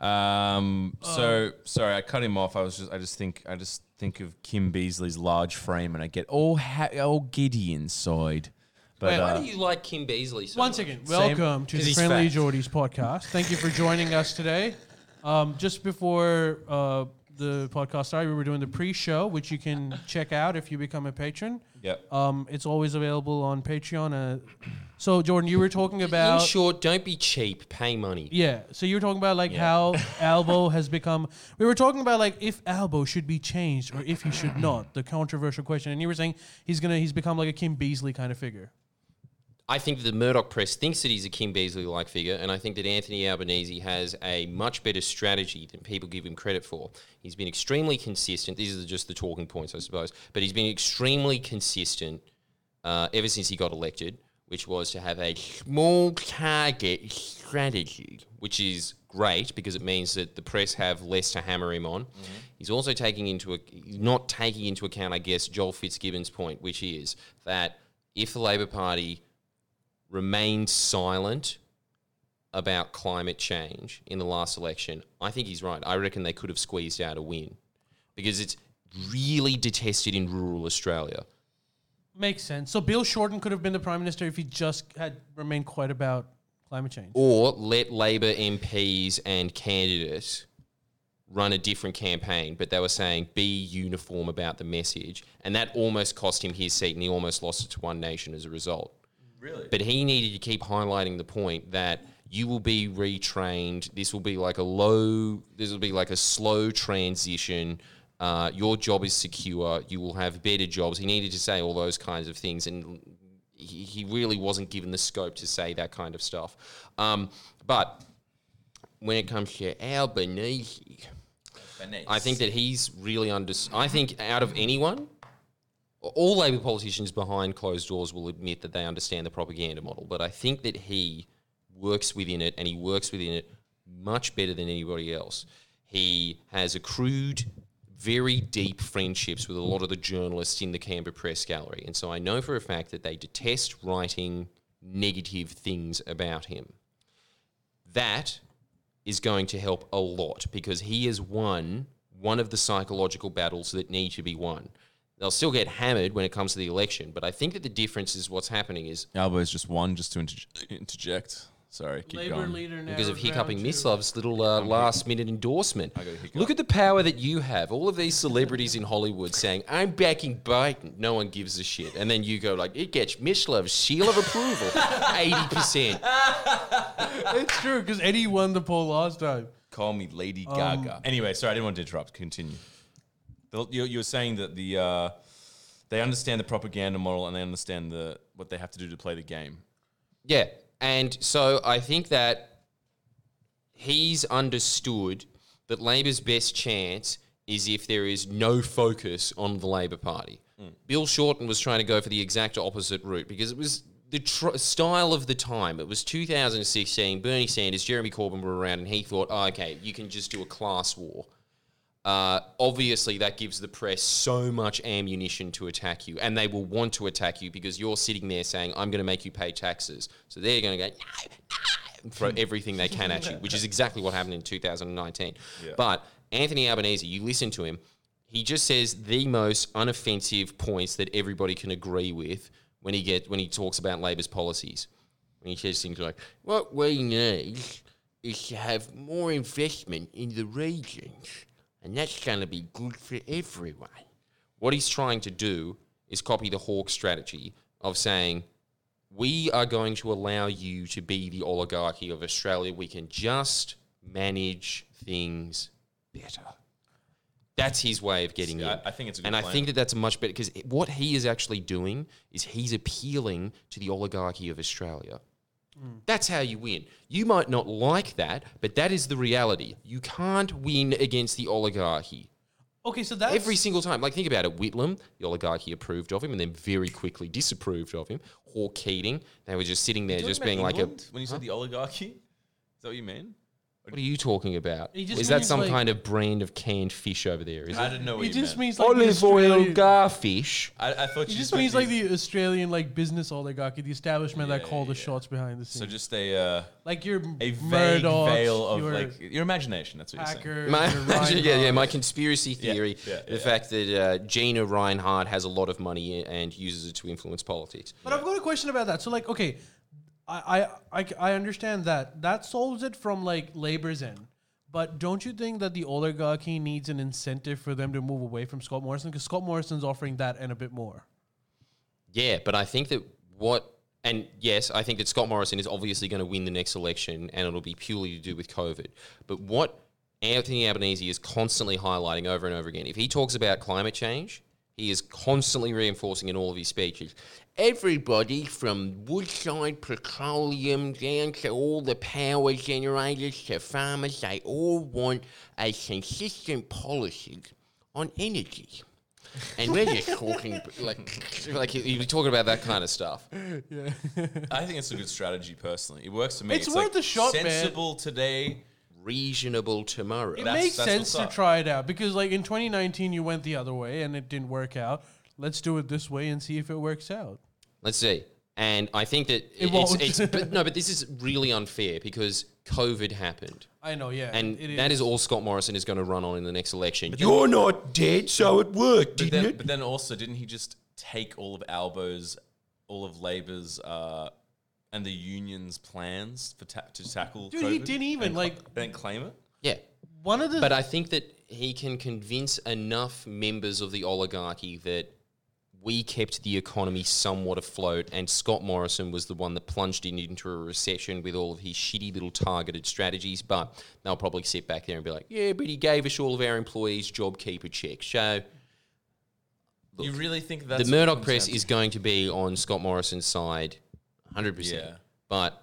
Um, so sorry, I cut him off. I was just, I just think, I just think of Kim Beazley's large frame, and I get all ha- all giddy inside. But Why uh, do you like Kim Beazley so One much? second. Welcome to 'cause the he's Friendly fat. Jordies podcast. Thank you for joining us today. Um, just before uh, the podcast started, we were doing the pre-show, which you can check out if you become a patron. Yep. Um, it's always available on Patreon. Uh, so, Jordan, you were talking about In short, don't be cheap. Pay money. Yeah. So you were talking about like Yeah. how Albo has become. We were talking about like if Albo should be changed or if he should not. The controversial question, and you were saying he's gonna he's become like a Kim Beazley kind of figure. I think that the Murdoch press thinks that he's a Kim Beazley like figure, and I think that Anthony Albanese has a much better strategy than people give him credit for. He's been extremely consistent. These are just the talking points, I suppose, but he's been extremely consistent uh, ever since he got elected, which was to have a small target strategy, which is great because it means that the press have less to hammer him on. He's also taking into a, not taking into account, I guess, Joel Fitzgibbon's point, which is that if the Labor Party remained silent about climate change in the last election, I think he's right. I reckon they could have squeezed out a win because it's really detested in rural Australia. Makes sense. So Bill Shorten could have been the prime minister if he just had remained quiet about climate change. Or let Labor MPs and candidates run a different campaign, but they were saying be uniform about the message. And that almost cost him his seat and he almost lost it to One Nation as a result. Really, But he needed to keep highlighting the point that you will be retrained. This will be like a low, this will be like a slow transition. Uh, your job is secure. You will have better jobs. He needed to say all those kinds of things. And he, he really wasn't given the scope to say that kind of stuff. Um, but when it comes to Albanese, I think that he's really under. I think out of anyone, all Labor politicians behind closed doors will admit that they understand the propaganda model. But I think that he works within it, and he works within it much better than anybody else. He has accrued very deep friendships with a lot of the journalists in the Canberra Press Gallery, and so I know for a fact that they detest writing negative things about him. That is going to help a lot because he has won one of the psychological battles that need to be won. They'll still get hammered when it comes to the election, but I think that the difference is what's happening is Albo's just one, just to inter- interject. Sorry, keep Labor going. leader now. because of round hiccuping two. Miss little uh, last minute endorsement. I got a hiccup. Look at the power that you have. All of these celebrities in Hollywood saying, I'm backing Biden. No one gives a shit. And then you go like, it gets Miss Love's seal of approval. 80%. It's true because Eddie won the poll last time. Call me Lady Um, Gaga. Anyway, sorry, I didn't want to interrupt. Continue. The- You, you were saying that the uh, they understand the propaganda model and they understand the what they have to do to play the game. Yeah. And so I think that he's understood that Labor's best chance is if there is no focus on the Labor Party. Bill Shorten was trying to go for the exact opposite route because it was the tr- style of the time. It was 2016. Bernie Sanders, Jeremy Corbyn were around, and he thought, oh, okay, you can just do a class war. Uh, obviously, that gives the press so much ammunition to attack you, and they will want to attack you because you're sitting there saying, "I'm going to make you pay taxes." So they're going to go no, no, throw everything they can at you, which is exactly what happened in 2019. But Anthony Albanese, you listen to him; he just says the most unoffensive points that everybody can agree with when he get when he talks about Labor's policies. When he says things like, "What we need is to have more investment in the regions." And that's going to be good for everyone. What he's trying to do is copy the Hawke strategy of saying, we are going to allow you to be the oligarchy of Australia. We can just manage things better. That's his way of getting See, in. I- I think it's a good and I think that that's a much better because what he is actually doing is he's appealing to the oligarchy of Australia. That's how you win. You might not like that, but that is the reality. You can't win against the oligarchy. Okay, so that's Every single time. Like, think about it. Whitlam, the oligarchy approved of him and then very quickly disapproved of him. Hawke Keating, they were just sitting there just being like a. when you said the oligarchy, is that what you mean? Or What are you talking about? It just Is that means, some like- kind of brand of canned fish over there? Is I it? didn't know what It you just meant. means like the Olive oil Australian- garfish. I, I thought It you just meant means like the Australian like business oligarchy, the establishment that Yeah, the yeah. shots behind the scenes. So just a uh, like your a vague Murdochs, veil of your like your imagination. That's what you're saying. hackers, My, your yeah, yeah, Rinehart. my conspiracy Yeah, theory: yeah, the yeah. fact that uh, Gina Rinehart has a lot of money and uses it to influence politics. But I've got a question about that. So like, okay, I, I I understand that that solves it from like labor's end. But don't you think that the oligarchy needs an incentive for them to move away from Scott Morrison? Because Scott Morrison's offering that and a bit more. Yeah, but I think that what, and yes, I think that Scott Morrison is obviously going to win the next election, and it'll be purely to do with COVID. But what Anthony Albanese is constantly highlighting over and over again, if he talks about climate change, he is constantly reinforcing in all of his speeches. Everybody from Woodside Petroleum down to all the power generators to farmers, they all want a consistent policy on energy. And we're just talking like like he, he was talking about that kind of stuff. Yeah. I think it's a good strategy personally. It works for me. It's worth a shot, man. Sensible today. Reasonable tomorrow. It That's- makes that's sense what's to up. try it out because like in 2019 you went the other way and it didn't work out. Let's do it this way and see if it works out. Let's see. And I think that It it's, won't. it's but no, but this is really unfair because COVID happened. I know, yeah. And it that is all Scott Morrison is going to run on in the next election. then- You're not dead, so it worked, But didn't then, it? but then also, didn't he just take all of Albo's, all of Labor's, uh, and the union's plans for ta- to tackle? Dude, he COVID didn't even, and cl- like- and claim it. yeah. one of the But I think that he can convince enough members of the oligarchy that we kept the economy somewhat afloat, and Scott Morrison was the one that plunged it into a recession with all of his shitty little targeted strategies. But they'll probably sit back there and be like, "Yeah, but he gave us all of our employees JobKeeper checks." So Look, you really think that's the Murdoch press is going to be on Scott Morrison's side, hundred percent. Yeah. But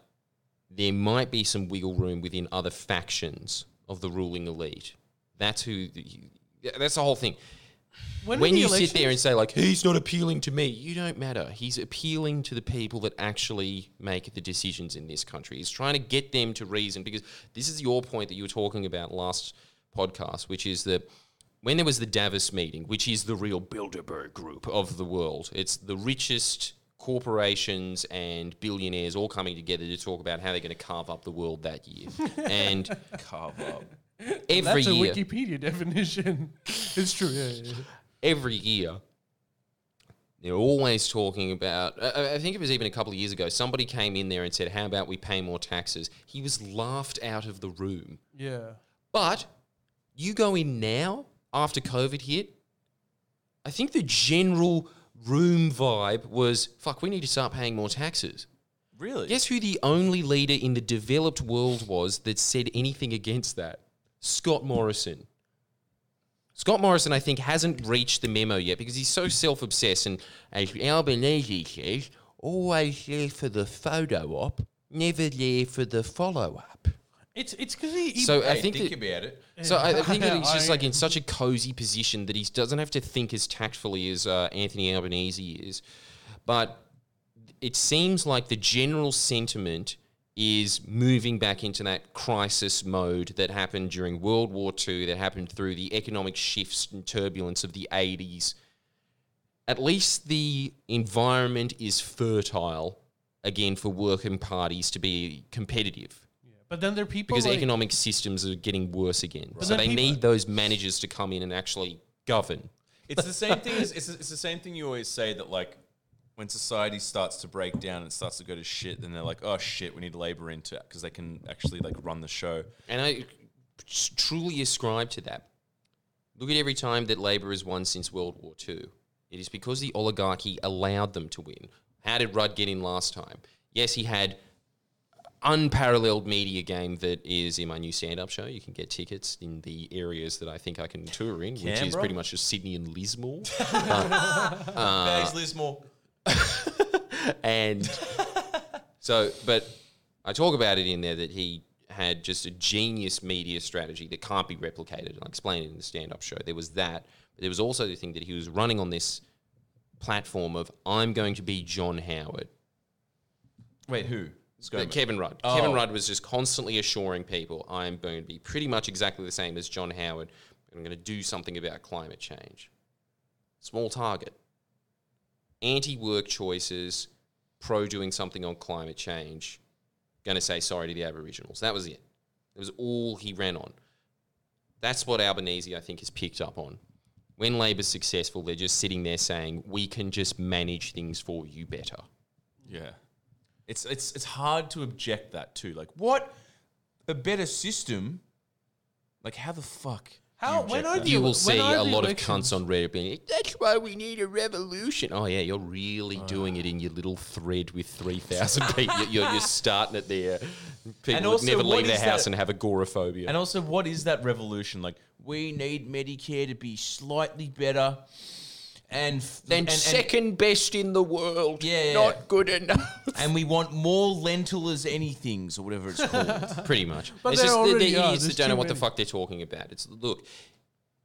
there might be some wiggle room within other factions of the ruling elite. That's who. That's the whole thing. When, when you sit there and say like he's not appealing to me, you don't matter. He's appealing to the people that actually make the decisions in this country. He's trying to get them to reason because this is your point that you were talking about last podcast, which is that when there was the Davos meeting, which is the real Bilderberg group of the world, it's the richest corporations and billionaires all coming together to talk about how they're going to carve up the world that year. and carve up. Every That's a Wikipedia definition. it's true. Yeah, yeah, yeah. every year they're always talking about I, I think it was even a couple of years ago somebody came in there and said how about we pay more taxes he was laughed out of the room Yeah. but you go in now after covid hit i think the general room vibe was fuck we need to start paying more taxes Really? guess who the only leader in the developed world was that said anything against that scott morrison Scott Morrison, I think, hasn't reached the memo yet because he's so self obsessed. And as Albanese says, always there for the photo op, never there for the follow up. It's it's because he, he So I think, think that, about it. so I, I think that he's just like in such a cozy position that he doesn't have to think as tactfully as uh, Anthony Albanese is. But it seems like the general sentiment is moving back into that crisis mode that happened during World War II, that happened through the economic shifts and turbulence of the 80s. At least the environment is fertile again for working parties to be competitive Yeah, but then there are people because like, economic systems are getting worse again. So they people- need those managers to come in and actually govern. It's the same thing as it's, it's the same thing you always say that like when society starts to break down and starts to go to shit, then they're like, oh shit, we need labor into it because they can actually like run the show. And I truly ascribe to that. Look at every time that Labour has won since World War II. It is because the oligarchy allowed them to win. How did Rudd get in last time? Yes, he had unparalleled media game that is in my new stand-up show. You can get tickets in the areas that I think I can tour in, which is pretty much just Sydney and Lismore. Uh, uh, Bags Lismore. and so, but I talk about it in there that he had just a genius media strategy that can't be replicated. And I explain it in the stand-up show. There was that, but there was also the thing that he was running on this platform of I'm going to be John Howard. Wait, who? ScoMo. Kevin Rudd. Oh. Kevin Rudd was just constantly assuring people, I'm going to be pretty much exactly the same as John Howard. I'm going to do something about climate change. Small target. Anti work choices, pro doing something on climate change. Going to say sorry to the Aboriginals. That was it. It was all he ran on. That's what Albanese, I think, has picked up on. When Labor's successful, they're just sitting there saying, we can just manage things for you better. Yeah. It's it's it's hard to object that too. Like what a better system. Like how the fuck? How- you when are the- You will see a lot elections? of cunts on Reddit being like, that's why we need a revolution. Oh, yeah, you're really oh. doing it in your little thread with 3,000 people. You're, you're starting it there. People also, never leave their house that- and have agoraphobia. And also, what is that revolution? Like, we need Medicare to be slightly better, and f- then and, and- second best in the world. Yeah, yeah, Not yeah. good enough. and we want more lentil as anythings or whatever it's called. Pretty much. But it's there just the, the already are. idiots There's that don't know too what the many. fuck they're talking about. It's look,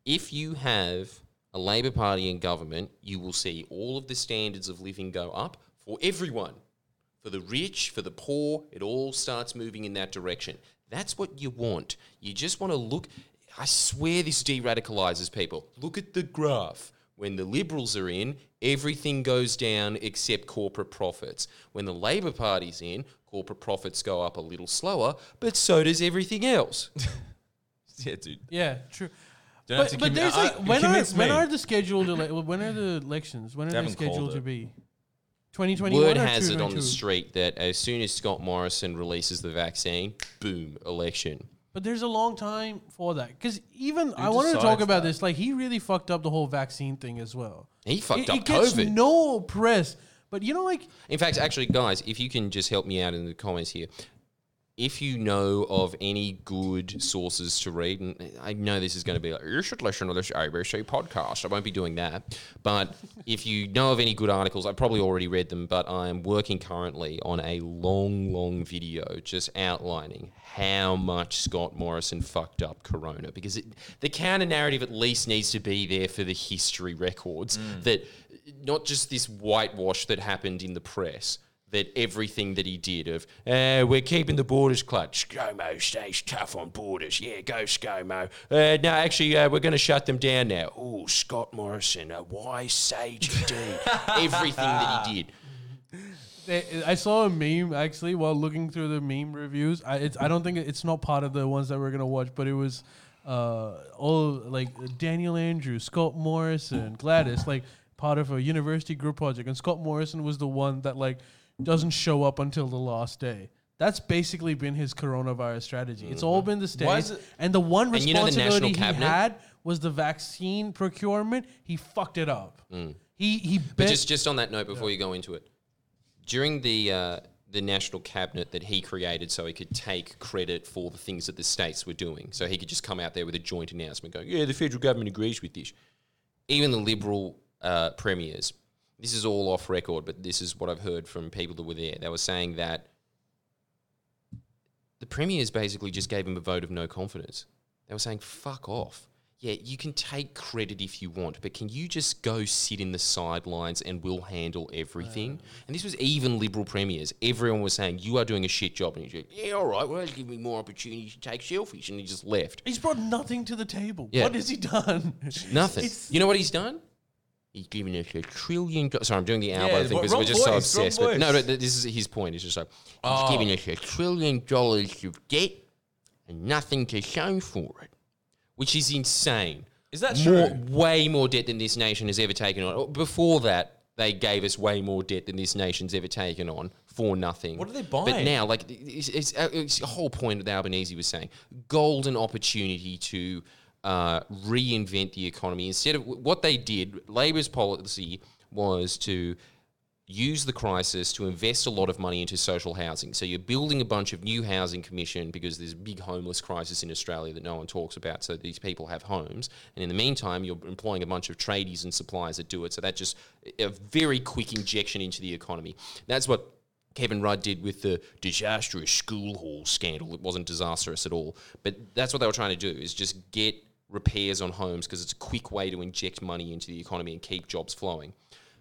if you have a Labor Party in government, you will see all of the standards of living go up for everyone. For the rich, for the poor, it all starts moving in that direction. That's what you want. You just want to look. I swear this de radicalizes people. Look at the graph. When the Liberals are in, everything goes down except corporate profits. When the Labor Party's in, corporate profits go up a little slower, but so does everything else. yeah, dude. Yeah, true. Don't have But, to but there's I- like you when are when me. are the scheduled ele- when are the elections? When are They they, scheduled to be? 2021 Word or has it on the street that as soon as Scott Morrison releases the vaccine, boom, election. But there's a long time for that because even I wanted to decides talk about that? this. Like he really fucked up the whole vaccine thing as well. He fucked it, up it gets COVID. no press, but you know, like In fact, actually, guys, if you can just help me out in the comments here, if you know of any good sources to read, and I know this is going to be like, you should listen to this ABC podcast. I won't be doing that. But if you know of any good articles, I've probably already read them, but I'm working currently on a long, long video just outlining how much Scott Morrison fucked up Corona. Because it, the counter narrative at least needs to be there for the history records mm. that not just this whitewash that happened in the press that everything that he did of uh, we're keeping the borders clutch. ScoMo stays tough on borders. Yeah, go ScoMo. Uh, no, actually, uh, we're going to shut them down now. Oh, Scott Morrison, a wise sage indeed. everything that he did. I saw a meme actually while looking through the meme reviews. I it's, I don't think it's not part of the ones that we're gonna watch, but it was uh all like Daniel Andrews, Scott Morrison, Gladys, like part of a university group project, and Scott Morrison was the one that like doesn't show up until the last day. That's basically been his coronavirus strategy. It's all been the states, it- and the one Mm-hmm. And you know the responsibility national he cabinet? had was the vaccine procurement. He fucked it up. He he Mm. But bet- just just on that note, before you go into it, during the uh, the national cabinet that he created, so he could take credit for the things that the states were doing, so he could just come out there with a joint announcement, going, "Yeah, the federal government agrees with this." Even the liberal uh, premiers, this is all off record, but this is what I've heard from people that were there. They were saying that the premiers basically just gave him a vote of no confidence. They were saying, fuck off. Yeah, you can take credit if you want, but can you just go sit in the sidelines and we'll handle everything? Uh. and this was even Liberal premiers. Everyone was saying, you are doing a shit job. And he's like, yeah, all right, well, give me more opportunities to take selfies. And he just left. He's brought nothing to the table. Yeah. What has he done? Nothing. It's- you know what he's done? He's given us a trillion. Do- Sorry, I'm doing the Albo Yeah, thing wrong because we're just so voice, wrong obsessed. But no, voice. no, this is his point. It's just like he's Oh. giving us a trillion dollars of debt and nothing to show for it, which is insane. Is that more, true? Way more debt than this nation has ever taken on. Oh, before that, they gave us way more debt than this nation's ever taken on for nothing. What are they But buying? now, like, it's, it's, uh, it's the whole point that Albanese was saying golden opportunity to uh, reinvent the economy. Instead of what they did, Labor's policy was to use the crisis to invest a lot of money into social housing. So you're building a bunch of new housing commission because there's a big homeless crisis in Australia that no one talks about. So these people have homes, and in the meantime, you're employing a bunch of tradies and suppliers that do it. So that just a very quick injection into the economy. That's what Kevin Rudd did with the disastrous school hall scandal. It wasn't disastrous at all, but that's what they were trying to do: is just get repairs on homes because it's a quick way to inject money into the economy and keep jobs flowing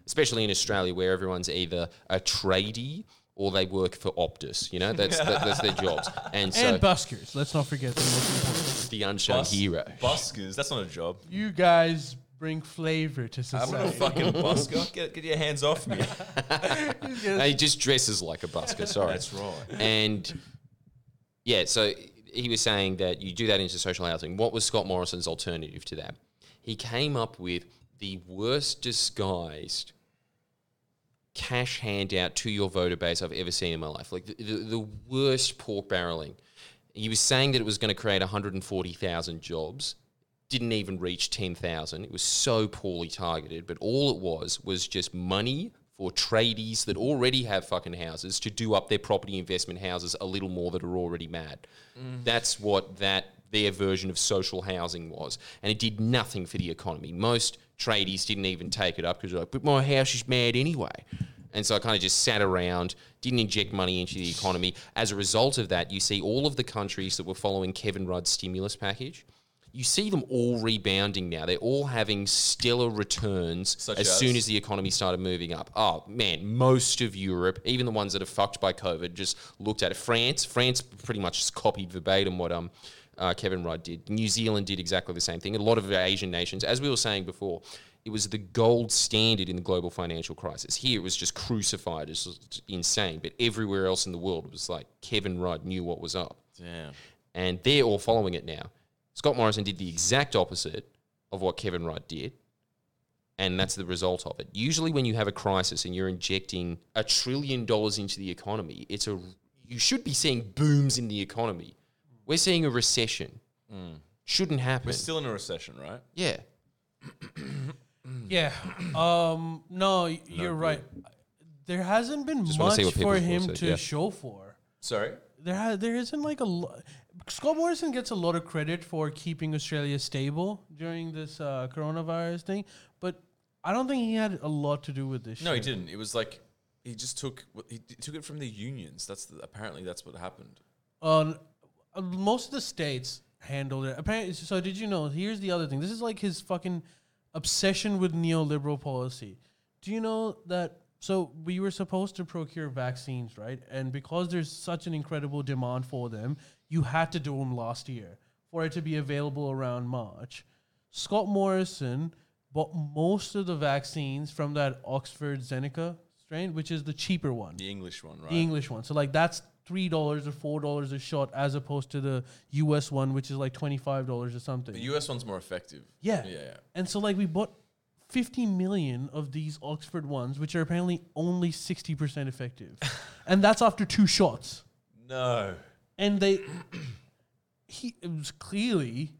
especially in Australia where everyone's either a tradie or they work for Optus. You know, that's that, that's their jobs. And so and buskers. Let's not forget the most important. the unsung Bus- hero. Buskers. That's not a job. You guys bring flavor to society. I'm not a fucking busker. Get, get your hands off me. He just dresses like a busker. Sorry. That's right. And yeah, so he was saying that you do that into social housing. What was Scott Morrison's alternative to that? He came up with the worst disguised cash handout to your voter base I've ever seen in my life. Like the, the, the worst pork barreling. He was saying that it was going to create 140,000 jobs. Didn't even reach 10,000. It was so poorly targeted, but all it was was just money for tradies that already have fucking houses to do up their property investment houses a little more that are already mad. Mm-hmm. That's what that their version of social housing was, and it did nothing for the economy. Most tradies didn't even take it up because like, "But my house is mad anyway." And so I kind of just sat around, didn't inject money into the economy. As a result of that, you see all of the countries that were following Kevin Rudd's stimulus package. You see them all rebounding now. They're all having stellar returns Such as as? soon as the economy started moving up. Oh man, most of Europe, even the ones that are fucked by COVID, just looked at it. France, France pretty much just copied verbatim what um uh, Kevin Rudd did. New Zealand did exactly the same thing. A lot of Asian nations, as we were saying before, it was the gold standard in the global financial crisis. Here it was just crucified as insane, but everywhere else in the world it was like Kevin Rudd knew what was up Damn. and they're all following it now. Scott Morrison did the exact opposite of what Kevin Rudd did, and that's the result of it. Usually, when you have a crisis and you're injecting a trillion dollars into the economy, it's a you should be seeing booms in the economy. We're seeing a recession. Shouldn't happen. We're still in a recession, right? yeah. Yeah. Um. No, you're right. There hasn't been Just much for him thoughts are, to yeah. show for. Sorry. There ha- there isn't like a lot. Scott Morrison gets a lot of credit for keeping Australia stable during this uh, coronavirus thing, but I don't think he had a lot to do with this. No, he didn't. It was like he just took he took it from the unions. That's the, apparently that's what happened. Uh, most of the states handled it. Apparently, so did you know? Here's the other thing. This is like his fucking obsession with neoliberal policy. Do you know that? So we were supposed to procure vaccines, right? And because there's such an incredible demand for them, you had to do them last year for it to be available around March. Scott Morrison bought most of the vaccines from that Oxford Zeneca strain, which is the cheaper one The English one, right? the English one. So like that's three dollars or four dollars a shot, as opposed to the U.S. one, which is like twenty five dollars or something. the US one's more effective. yeah. Yeah, yeah. And so like we bought fifty million of these Oxford ones, which are apparently only sixty percent effective, and that's after two shots. No. And they, he it was clearly.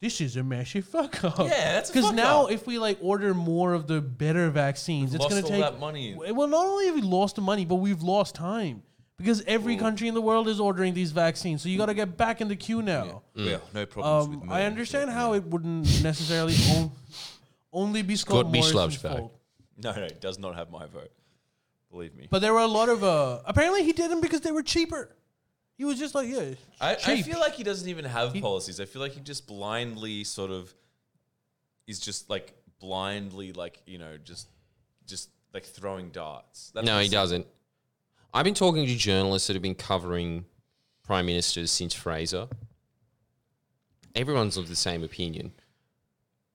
This is a massive fuck up. Yeah, that's a because now if we like order more of the better vaccines, it's lost gonna all take that money. well, not only have we lost the money, but we've lost time because every country in the world is ordering these vaccines. So you got to get back in the queue now. Well, no problems Um. I understand how it wouldn't necessarily on, only be Scott Scott Bishlup's Morrison's vote. fault. No, no, it does not have my vote. Believe me. But there were a lot of uh, apparently he did them because they were cheaper. He was just like, yeah, I, I cheap. feel like he doesn't even have policies. I feel like he just blindly sort of is just like blindly like you know just just like throwing darts. That's No, what he it's- doesn't. I've been talking to journalists that have been covering prime ministers since Fraser. Everyone's of the same opinion.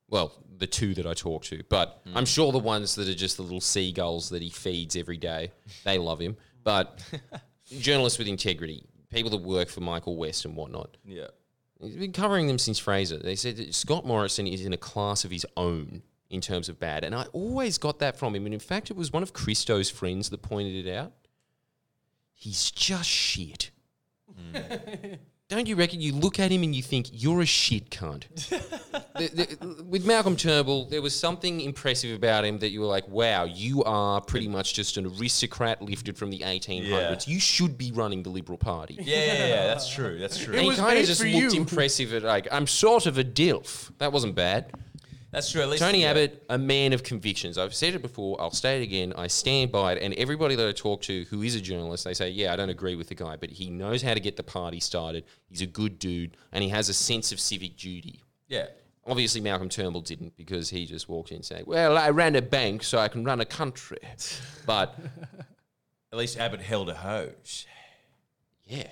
Well, the two that I talk to, but hmm. I'm sure the ones that are just the little seagulls that he feeds every day, they love him. But journalists with integrity, people that work for Michael West and whatnot, Yeah. He's been covering them since Fraser. They said that Scott Morrison is in a class of his own in terms of bad. And I always got that from him. And in fact, it was one of Christo's friends that pointed it out. He's just shit. Mm. Don't you reckon you look at him and you think, you're a shit cunt? The- the- with Malcolm Turnbull, there was something impressive about him that you were like, wow, you are pretty much just an aristocrat lifted from the 1800s. Yeah. You should be running the Liberal Party. Yeah, yeah, yeah, that's true. That's true. It And he kind of just looked you. impressive at like I'm sort of a dilf. That wasn't bad. That's true. At least Tony yeah. Abbott, a man of convictions. I've said it before. I'll say it again. I stand by it. And everybody that I talk to who is a journalist, they say, "Yeah, I don't agree with the guy, but he knows how to get the party started. He's a good dude, and he has a sense of civic duty." Yeah. Obviously, Malcolm Turnbull didn't because he just walked in saying, "Well, I ran a bank, so I can run a country." But At least Abbott held a hose. Yeah.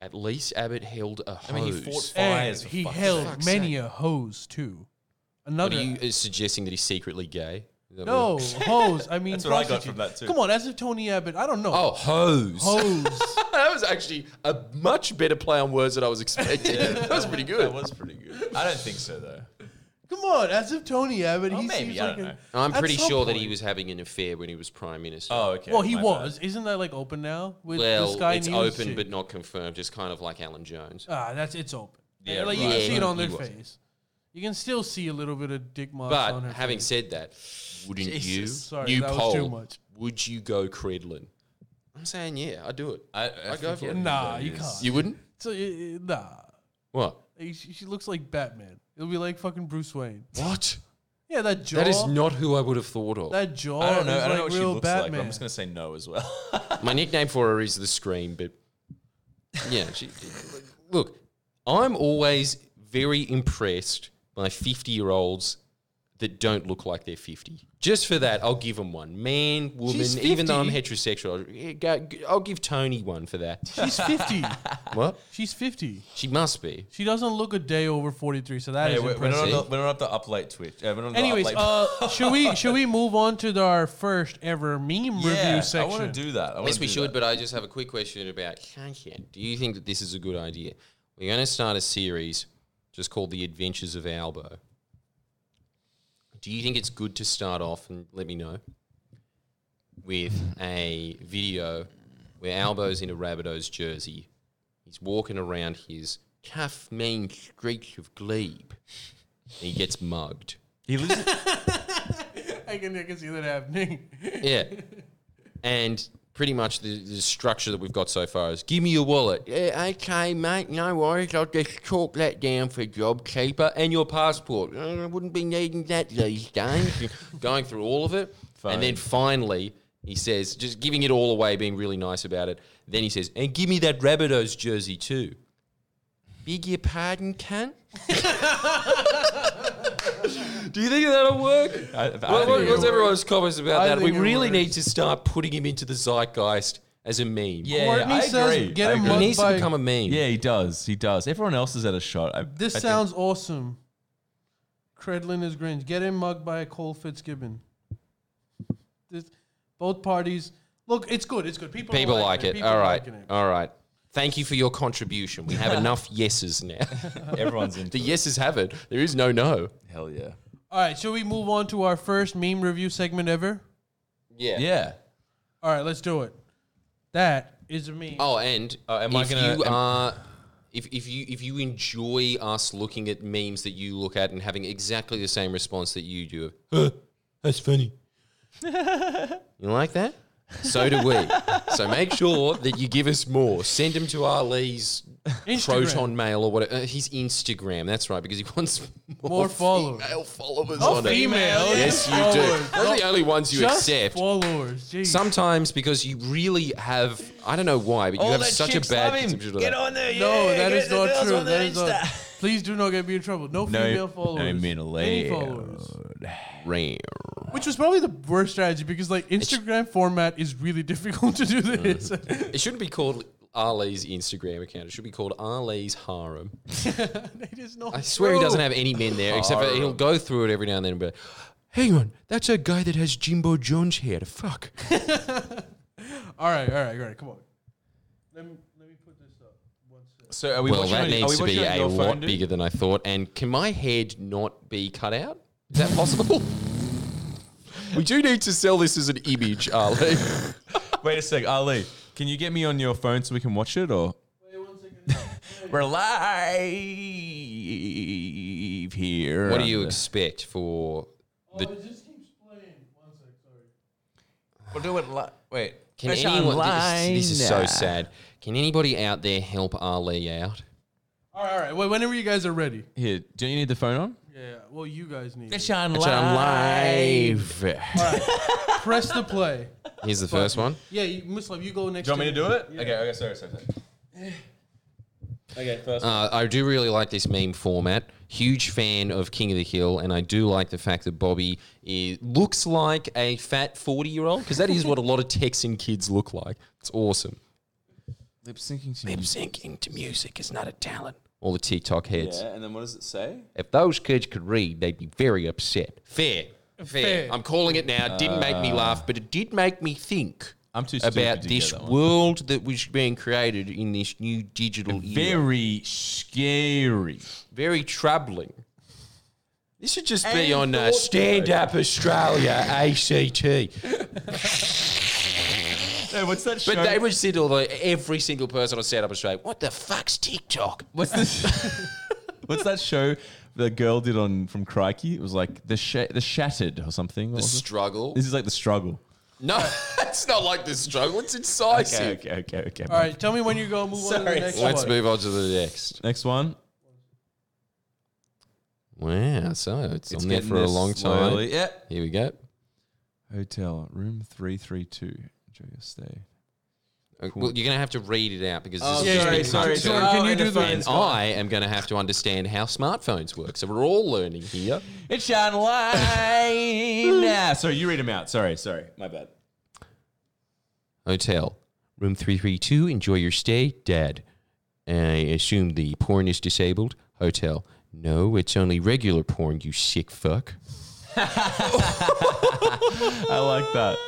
At least Abbott held a hose. I mean, he fought And fires. for he fuck's held fuck's many a hose too. What Another are you suggesting that he's secretly gay? No what- hose. I mean, That's what I got prostitute. from that too. Come on, as if Tony Abbott. I don't know. Oh, hose. hose. that was actually a much better play on words than I was expecting. that was pretty good. That was pretty good. I don't think so though. Come on, as if Tony Abbott. Oh, he maybe, seems I like don't a- know. I'm at pretty some sure that he point. was having an affair when he was prime minister. Oh, okay. Well, he my was. bad. Isn't that like open now with well, the Sky it's News open chick? but not confirmed, just kind of like Alan Jones. ah, that's it's open. Yeah, like you right. can see it Yeah, on their he was. face. You can still see a little bit of dick marks But on her. having face. said that, wouldn't you? Jesus. Sorry, new that was poll. too much. Would you go Credlin? I'm saying yeah, I'd do it. I, I, I go for it it. Nah, you can't. You wouldn't? so uh, nah, What? She, she looks like Batman. It'll be like fucking Bruce Wayne. What? Yeah, that jaw. That is not who I would have thought of. that jaw. I don't know. Is I don't like know what she real looks like. Batman. But I'm just gonna say no as well. My nickname for her is the Scream, but yeah, she, look, I'm always very impressed by 50 year olds that don't look like they're 50. Just for that, I'll give them one. Man, woman, She's even though I'm heterosexual, I'll give Tony one for that. She's 50. what? She's 50. She must be. She doesn't look a day over 43, so that is Hey, we're, we're, not impressive. the, we're not on the up late Twitch. Uh, we're not Anyways, up late- uh, should we should we move on to the- our first ever meme yeah, review section? I want to do that. I Yes, we should, but I just have a quick question about content. Do you think that this is a good idea? We're going to start a series just called The Adventures of Albo. Do you think it's good to start off, and let me know, with a video where Albo's in a Rabbitohs jersey? He's walking around his calf mean streets of Glebe. And he gets mugged. he lives. in- I can I can see that happening. Yeah. And pretty much the, the structure that we've got so far is give me your wallet. Yeah, okay, mate, no worries. I'll just chalk that down for JobKeeper and your passport. Uh, I wouldn't be needing that these days. Going through all of it. And then finally, he says, just giving it all away, being really nice about it. Then he says, and give me that Rabbitohs jersey too. Beg your pardon, cunt? Do you think that'll work? I- I What, think what- it'll what's everyone's comments about I that? We really works. need to start putting him into the zeitgeist as a meme. Yeah, Courtney I says agree. get I him agree. he mugged needs by- to become a meme. Yeah, he does. He does. Everyone else is at a shot. I, This I think- sounds awesome. Credlin is Grinch. Get him mugged by a Joel Fitzgibbon. This, both parties. Look, it's good. It's good. People, are People liking like it. People All are right. liking it. All right. Thank you for your contribution. We have enough yeses now. everyone's into the it. yeses have it. There is no no. Hell yeah. All right. Shall we move on to our first meme review segment ever? Yeah. Yeah. All right. Let's do it. That is a meme. Oh, and Uh, am I if gonna- you am- are, if, if you if you enjoy us looking at memes that you look at and having exactly the same response that you do, huh, that's funny. you like that? So do we. so make sure that you give us more. Send them to Ali's Instagram. Proton Mail or whatever. Uh, his Instagram. That's right, because he wants more, More followers. female followers Oh, on it. Yes, you Followers. do. Those are the only ones you Just accept. followers. Jeez. Sometimes because you really have, I don't know why, but you have such a bad perception of that. on there. no, that is not true. That is not. Please do not get me in trouble. No, No, female followers. no middle Any followers. Rare. Which was probably the worst strategy because like Instagram format is really difficult to do mm. this. It shouldn't be called Ali's Instagram account. It should be called Ali's Harem. it is not. I swear he doesn't have any men there, except for he'll go through it every now and then and be like, hang on, that's a guy that has Jimbo Jones hair. Fuck. All right, all right, all right. Come on. Let me let me put this up. One sec. So are we well, watching that on- are needs we to be on a your phone, lot dude? bigger than I thought. And can my head not be cut out? Is that possible? We do need to sell this as an image, Ali. Wait a sec, Ali. Can you get me on your phone so we can watch it, or Wait one second. we're live here? what do you expect for Oh, the it just keeps playing. One sec. Sorry. We'll do it. Li- wait. Can It's anyone? This, this is so sad. Can anybody out there help Ali out? All right, all right. Wait, whenever you guys are ready. Here, don't you need the phone on? Yeah. Well, you guys need. It's It. on Actually, I'm live. Press the play. Here's the first one. Yeah, you, Muslim, you go next. Do you want me to do it? Yeah. Okay. Okay. Sorry. Sorry. sorry. Okay, first. Uh, I do really like this meme format. Huge fan of King of the Hill, and I do like the fact that Bobby is, looks like a fat forty-year-old because that is what a lot of Texan kids look like. It's awesome. Lip syncing to Lip syncing to music is not a talent. All the TikTok heads. Yeah, and then what does it say? If those kids could read, they'd be very upset. Fair. Fair. Fair. I'm calling it now. It didn't make me laugh, but it did make me think I'm too stupid about to this that one. world that was being created in this new digital era. Very scary. Very troubling. This should just be And on uh, thought- Stand Up Australia ACT. Hey, what's that show? But they would sit all the every single person on Stand Up Australia. What the fuck's TikTok? what's this? what's that show the girl did on from Crikey? It was like the sh- the Shattered or something. The was it? struggle. This is like the struggle. No, it's not like the struggle. It's incisive. Okay, okay, okay, okay. All right, tell me when you go. Move on to the next Let's one. move on to the next. Next one. Wow, so it's, on there for a there long time. slowly. Yeah. Here we go. Hotel room three three two. Enjoy your stay. Uh, Well, you're going to have to read it out because this Oh, is Yeah, just sorry, being sorry, cut sorry. to- Can you and do the the- phone's And I am going to have to understand how smartphones work. So we're all learning here. It's shine line. nah, sorry, you read them out. Sorry, sorry, my bad. Hotel, room 332. Enjoy your stay. Dad, I assume the porn is disabled. Hotel, no, it's only regular porn, you sick fuck. I like that.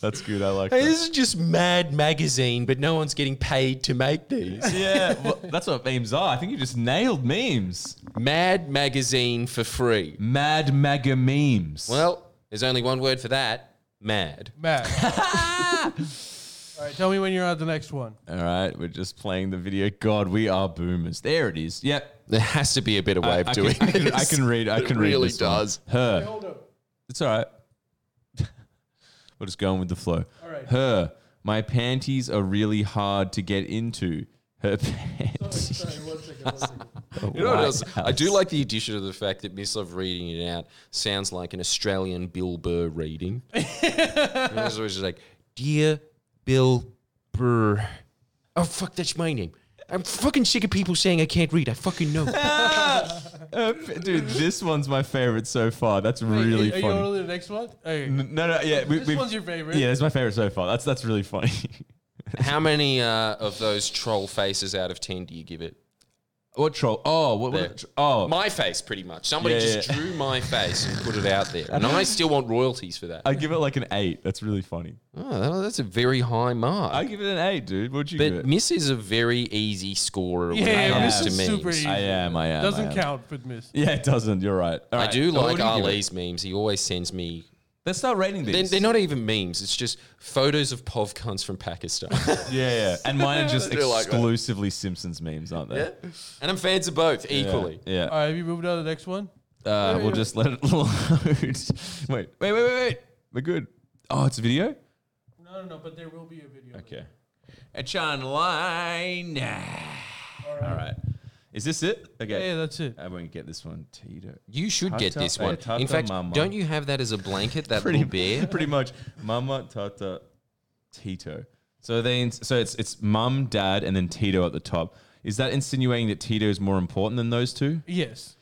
That's good. I like Hey, that. this is just Mad Magazine, but no one's getting paid to make these. Yeah, well, that's what memes are. I think you just nailed memes. Mad Magazine for free. Mad mega memes. Well, there's only one word for that mad. Mad. All right, tell me when you're on the next one. all right, we're just playing the video. God, we are boomers. There it is. Yep. There has to be a better way I, of I doing can, I, can, this. I can read. I It can read. really this one. does. Her. Hold up. It's all right. We're just going with the flow. All right. Her. My panties are really hard to get into. Her panties. Sorry, one second. One second. You know what else? I do like the addition of the fact that Miss Love reading it out sounds like an Australian Bill Burr reading. It's always just like, Dear Bill Burr. Oh, fuck, that's my name. I'm fucking sick of people saying I can't read. I fucking know. Uh, dude, this one's my favorite so far. That's really Are you funny. on to the next one? Okay. N- No, no, yeah. We, This we've- one's your favorite. Yeah, it's my favorite so far. That's that's really funny. How many uh, of those troll faces out of 10 do you give it? What troll? Oh, what? There. what oh, My face, pretty much. Somebody Yeah, just yeah. drew my face and put it out there. And I still want royalties for that. I give it like an eight. That's really funny. Oh, that's a very high mark. I give it an eight, dude. What'd you give But it? Miss is a very easy scorer when Yeah, it comes Miss to is memes. super easy. I am. I am. I Doesn't am. count with Miss. Yeah, it doesn't. You're right. All I right. do what like do you give it? Ali's memes. He always sends me. Let's start rating They're, these. they're not even memes. It's just photos of pov cunts from Pakistan. Yeah, yeah. And mine are just I do like that. exclusively Simpsons memes, aren't they? and I'm fans of both equally. Yeah. All right, have you moved on to the next one? Uh, we'll just let it load. wait, wait, wait, wait, wait. We're good. Oh, it's a video? No, no, no, but there will be a video. Okay. It's online. All right. Is this it? Yeah, Okay. yeah, that's it. I won't get this one. Tito. You should get Tata- this eh, one. Tata In fact, Mama. don't you have that as a blanket, that pretty little bear? Pretty much. Mama, Tata, Tito. So they, ins- so it's it's mum, dad, and then Tito at the top. Is that insinuating that Tito is more important than those two? Yes.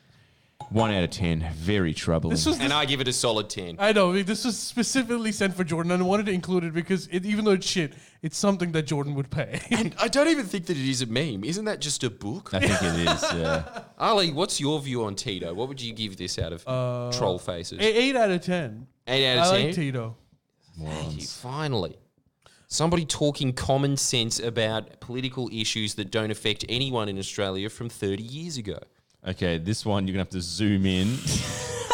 One out of ten. Very troubling. This was And I give it a solid 10. I know. I mean, this was specifically sent for Jordan, and I wanted to include it because it, even though it's shit, it's something that Jordan would pay. And I don't even think that it is a meme. Isn't that just a book? I think it is. Yeah. Ali, what's your view on Tito? What would you give this out of Uh, troll faces? A- eight out of ten. Eight out I of ten. like Tito. Thank you. Finally, somebody talking common sense about political issues that don't affect anyone in Australia from 30 years ago. Okay, this one you're gonna have to zoom in.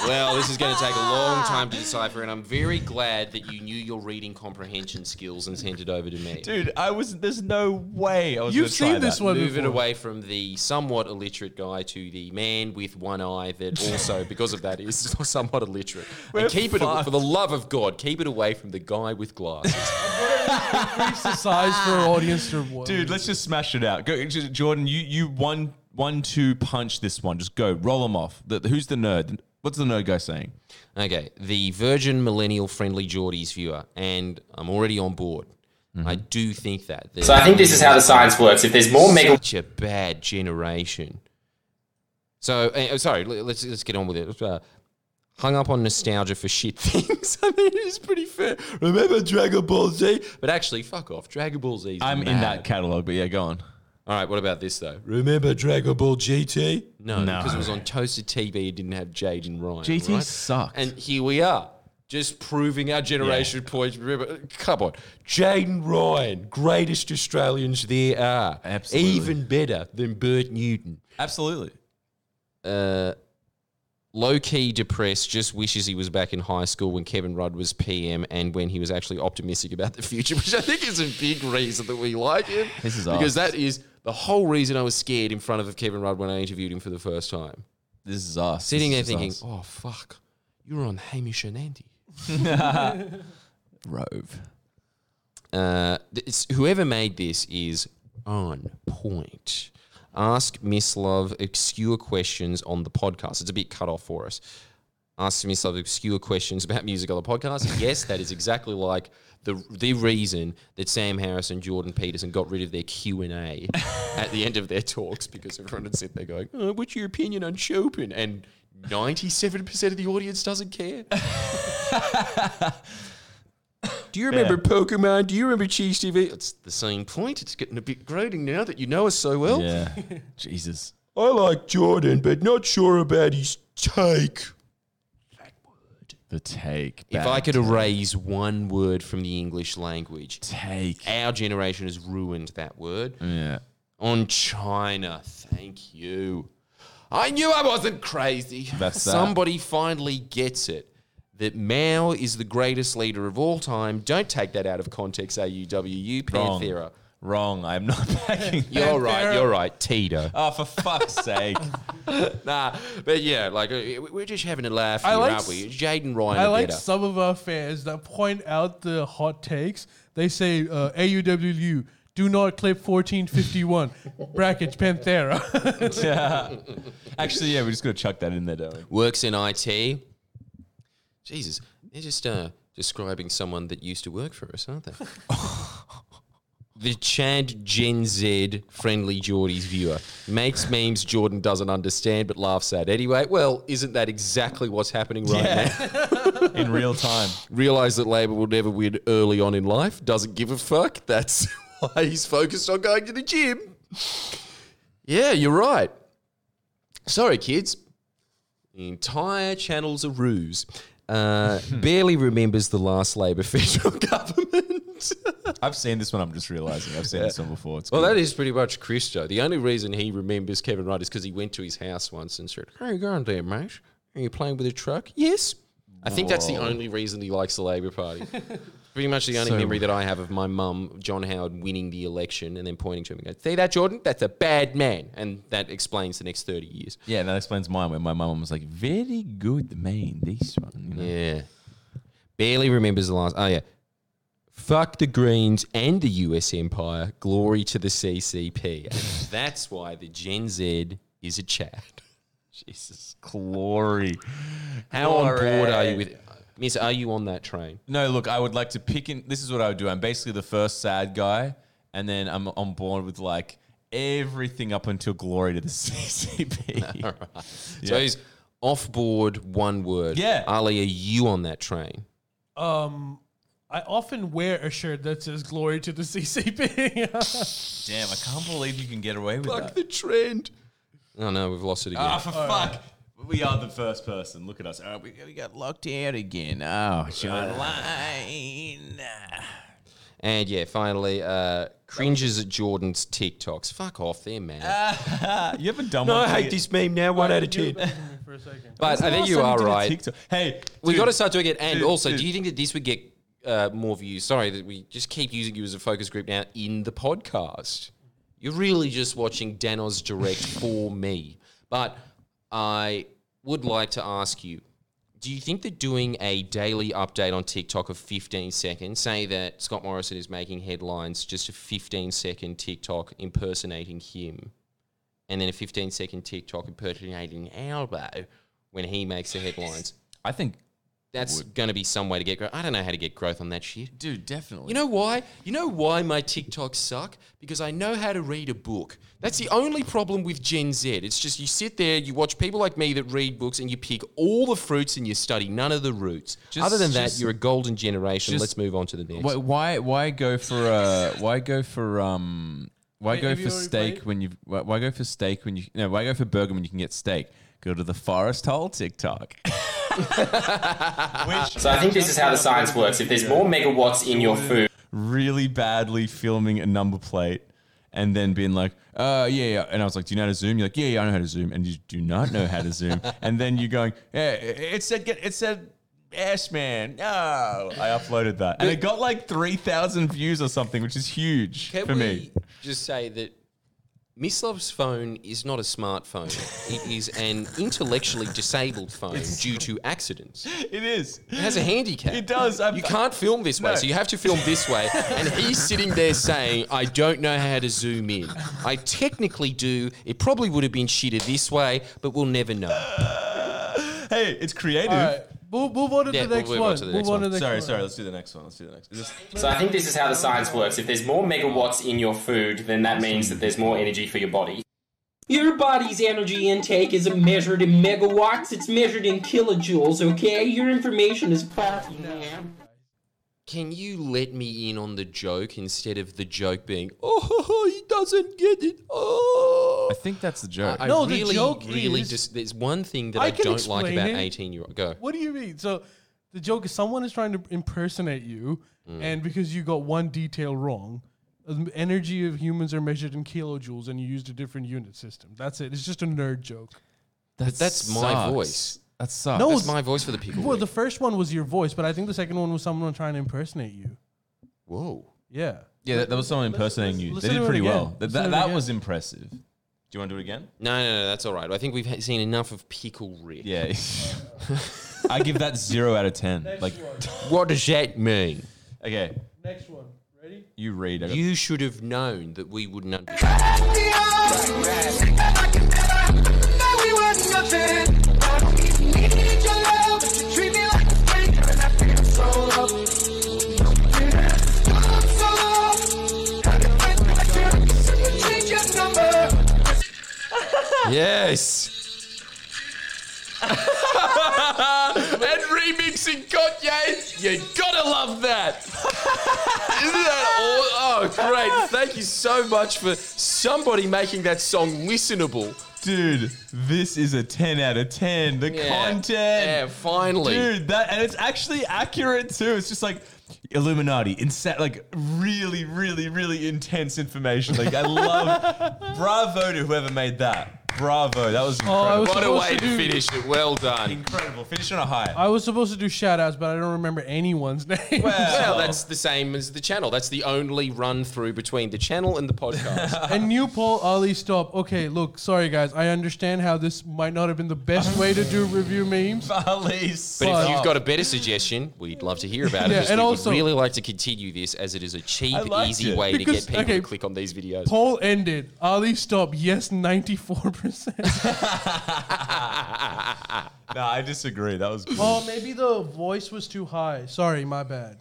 Well, this is going to take a long time to decipher, and I'm very glad that you knew your reading comprehension skills and sent it over to me. Dude, I was. There's no way I was. You've gonna try seen this that. one Move it before. away from the somewhat illiterate guy to the man with one eye that also, because of that, is somewhat illiterate. We're and keep it, fucked. for the love of God, keep it away from the guy with glasses. Increase the size for our audience to. Dude, let's just smash it out. Go, just- Jordan. You you one one two punch this one. Just go roll them off. The, who's the nerd? What's the nerd guy saying? Okay, the Virgin Millennial Friendly Jordies viewer, and I'm already on board. I do think that. So I think this is how the science works. If there's more mega such a bad generation. So, uh, sorry, let's let's get on with it. Uh, hung up on nostalgia for shit things. I mean, it's pretty fair. Remember Dragon Ball Z? But actually, fuck off. Dragon Ball Z. I'm in that catalog, but yeah, go on. All right, what about this though? Remember Dragon Ball GT? No, No. because it was on toasted TV. It didn't have Jade and Ryan. GT right? sucked. And here we are, just proving our generation points. Remember, come on, Jade and Ryan, greatest Australians there are. Absolutely. even better than Bert Newton. Absolutely. Uh, low key depressed, just wishes he was back in high school when Kevin Rudd was PM and when he was actually optimistic about the future, which I think is a big reason that we like him. This is because us. that is the whole reason I was scared in front of Kevin Rudd when I interviewed him for the first time. This is us. Sitting there This is thinking, us. oh, fuck, you're on Hamish and Andy. Rove. Uh, it's, whoever made this is on point. Ask Miss Love obscure questions on the podcast. It's a bit cut off for us. Ask me some obscure questions about music on the podcast. Yes, that is exactly like the the reason that Sam Harris and Jordan Peterson got rid of their Q and A at the end of their talks because everyone would sit there going, oh, "What's your opinion on Chopin?" and ninety seven percent of the audience doesn't care. Do you remember Pokemon? Do you remember Cheese TV? It's the same point. It's getting a bit grating now that you know us so well. Yeah. Jesus. I like Jordan, but not sure about his take. The take. If. I could erase one word from the English language, take. our generation has ruined that word. Yeah. On China, thank you. I knew I wasn't crazy. That's that. Somebody finally gets it. That Mao is the greatest leader of all time. Don't take that out of context, AUWU. Panthera. Wrong. I'm not backing. You're right, you're right, Tito. Oh, for fuck's sake. Nah, but yeah, like uh, we're just having a laugh I here, like aren't we? Jaden Ryan I are like better. some of our fans that point out the hot takes. They say uh, AUWU do not clip 1451 brackets Panthera. yeah. Actually, yeah, we're just got to chuck that in there, don't we? Works in IT. Jesus, they're just uh, describing someone that used to work for us, aren't they? The Chad Gen Z friendly Jordies viewer makes memes Jordan doesn't understand but laughs at anyway. Well, isn't that exactly what's happening right now? In real time. Realize that Labor will never win early on in life. Doesn't give a fuck. That's why he's focused on going to the gym. Yeah, you're right. Sorry, kids. The entire channel's a ruse. Uh, barely remembers the last Labor federal government. I've seen this one. I'm just realizing. I've seen this one before. It's well, good. that is pretty much Christo. The only reason he remembers Kevin Rudd is because he went to his house once and said, How you going there, mate? Are you playing with a truck? Yes. I think that's the only reason he likes the Labor Party. Pretty much the only So- memory that I have of my mum, John Howard, winning the election and then pointing to him and going, See that, Jordan? That's a bad man. And that explains the next 30 years. Yeah, that explains mine When my mum was like, very good, man. This one. You know? Yeah. Barely remembers the last. Oh, yeah. Fuck the Greens and the US Empire. Glory to the CCP. And that's why the Gen Z is a Chad. Jesus. Glory. How on board are you with Miss, are you on that train? No, look, I would like to pick in. This is what I would do. I'm basically the first sad guy, and then I'm on board with like everything up until glory to the CCP. So he's off board, one word. Yeah. Ali, are you on that train? um, I often wear a shirt that says "Glory to the CCP." Damn, I can't believe you can get away with that. the trend. Oh no, we've lost it again. Ah, for fuck. We are the first person. Look at us. Oh, we, we got locked out again. Oh, John Line. and yeah, finally, uh, cringes at Jordan's TikToks. Fuck off, they're mad. you haven't done no, one. I hate this meme now. One out of ten. For a second. But I think you are right. Hey, We dude, got to start doing it. And dude, also, dude. do you think that this would get uh, more views? Sorry that we just keep using you as a focus group now in the podcast. You're really just watching Danos Direct for me. But I would like to ask you do you think that doing a daily update on TikTok of 15 seconds, say that Scott Morrison is making headlines, just a 15 second TikTok impersonating him, and then a 15 second TikTok impersonating Albo when he makes the headlines? I think that's going to be some way to get growth. I don't know how to get growth on that shit. Dude, definitely. You know why? You know why my TikToks suck? Because I know how to read a book. That's the only problem with Gen Z. It's just you sit there, you watch people like me that read books, and you pick all the fruits and you study none of the roots. Just- Other than that, you're a golden generation. just- Let's move on to the next. Why, why why go for uh why go for um why Wait, go for steak played? when you why, why go for steak when you no why go for burger when you can get steak? Go to the Forest Hole TikTok. So I think this is how the science works. If there's more megawatts in your food, really badly filming a number plate and then being like, uh, yeah, yeah. And I was like, do you know how to zoom? You're like, yeah, yeah, I know how to zoom. And you do not know how to zoom. and then you're going, yeah, it said, get, it said, Ash man, no. I uploaded that. And it got like 3,000 views or something, which is huge Can for we me. just say that Miss Love's phone is not a smartphone. it is an intellectually disabled phone due to accidents. It is. It has a handicap. It does. I'm- you can't film this way, No. so you have to film this way. And he's sitting there saying, I don't know how to zoom in. I technically do. It probably would have been shitted this way, but we'll never know. Hey, it's creative. All right, move, move on to Yeah, the next we'll move on one. to the move next on one. to the next Sorry, one. sorry. Let's do the next one. Let's do the next. Is this- so I think this is how the science works. If there's more megawatts in your food, then that means that there's more energy for your body. Your body's energy intake isn't measured in megawatts, it's measured in kilojoules, okay? Your information is faulty, man. Can you let me in on the joke instead of the joke being, oh, he doesn't get it. Oh. I think that's the joke. I No, the really, joke really is- just, there's one thing that I I, don't like about it. 18 year old. Go. What do you mean? So the joke is someone is trying to impersonate you, Mm. and because you got one detail wrong, the energy of humans are measured in kilojoules, and you used a different unit system. That's it. It's just a nerd joke. That that's my voice. That sucks. No, That's my voice for the people. Well, week. the first one was your voice, but I think the second one was someone trying to impersonate you. Whoa. Yeah. Yeah, that, that was someone impersonating you. They listen did it pretty again. well. That, Listen to that, it that again. was impressive. Do you want to do it again? No, no, no, that's all right. I think we've ha- seen enough of Pickle Rick. Yeah. I give that zero out of ten. Like, What does that mean? okay, Next one. Ready? you read. I got- You should have known that we wouldn't understand. Yes. and remixing Kanye, you gotta love that. Isn't that all? Oh, great. Thank you so much for somebody making that song listenable. Dude, this is a ten out of ten. The Yeah. content. Yeah, finally. Dude, that and it's actually accurate too. It's just like Illuminati, insa- like really, really, really intense information. Like I love. bravo to whoever made that. Bravo, that was Oh, I incredible. was What a supposed way to to finish it. Well done. incredible. Finish on a high. I was supposed to do shout outs, but I don't remember anyone's name. Well, that's the same as the channel. That's the only run through between the channel and the podcast. and new poll, Ali, stop. Okay, look, sorry guys. I understand how this might not have been the best way to do review memes. Ali, But if you've got a better suggestion, we'd love to hear about it. Yeah, because and we also- would really like to continue this as it is a cheap, liked easy it. way to get people okay, to click on these videos. Poll ended. Ali, stop. Yes, 94%. no, I disagree. That was. oh, maybe the voice was too high. Sorry, my bad.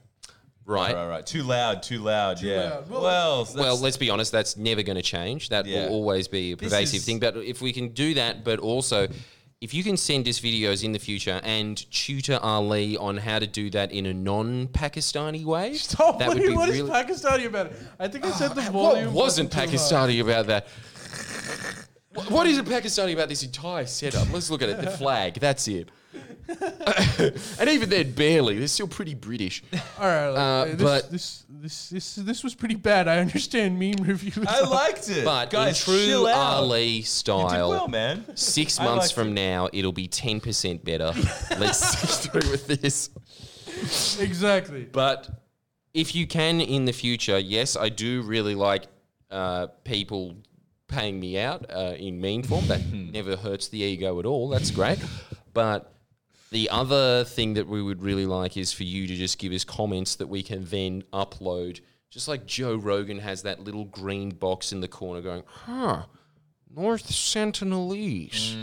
right. Right, right. Too loud, too loud. yeah. loud. Well- Well, Well, let's be honest, that's never going to change. That Yeah. will always be a pervasive is- thing. But if we can do that, but also if you can send us videos in the future and tutor Ali on how to do that in a non Pakistani way, Stop. that what would is- be what is really. Pakistani about it? I think I said the ah, what volume. wasn't too high. Pakistani about that? What- What is it Pakistani about this entire setup? Let's look at it. The flag. That's it. and even then, barely. They're still pretty British. All right, Uh, this, but- this, this this this was pretty bad. I understand meme reviews. I liked it. But Guys, in true chill out. Ali You did style, well, man. Six I months liked from it. now, it'll be 10% better. Let's see through with this. exactly. But if you can in the future, yes, I do really like uh, people paying me out uh, in mean form. That never hurts the ego at all. That's great. But the other thing that we would really like is for you to just give us comments that we can then upload. Just like Joe Rogan has that little green box in the corner going, huh, North Sentinelese.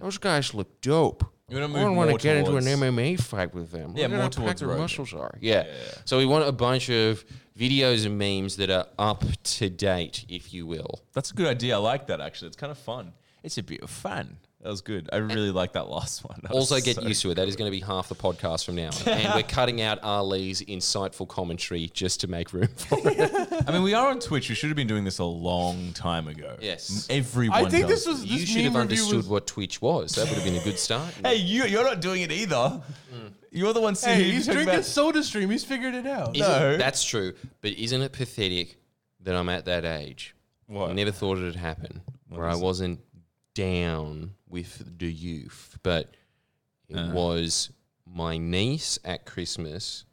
Those guys look dope. You want I to move don't want to get into an MMA fight with them. Yeah, Look more towards their muscles are. Yeah. So we want a bunch of videos and memes that are up to date, if you will. That's a good idea. I like that actually. It's kind of fun. It's a bit of fun. That was good. I really like that last one. That Also, get so- used to it. That is going to be half the podcast from now on. And we're cutting out Ali's insightful commentary just to make room for it. I mean, we are on Twitch. We should have been doing this a long time ago. Yes. Everyone. I think does this was it. You this should have meme review understood was- what Twitch was. That would have been a good start. Hey, you, you're not doing it either. Hmm. You're the one sitting Hey, here he's talking drinking about- Soda Stream. He's figured it out. Isn't- No. That's true. But isn't it pathetic that I'm at that age? What? I never thought it'd happen where I it? wasn't down with the youth, but it uh. was my niece at Christmas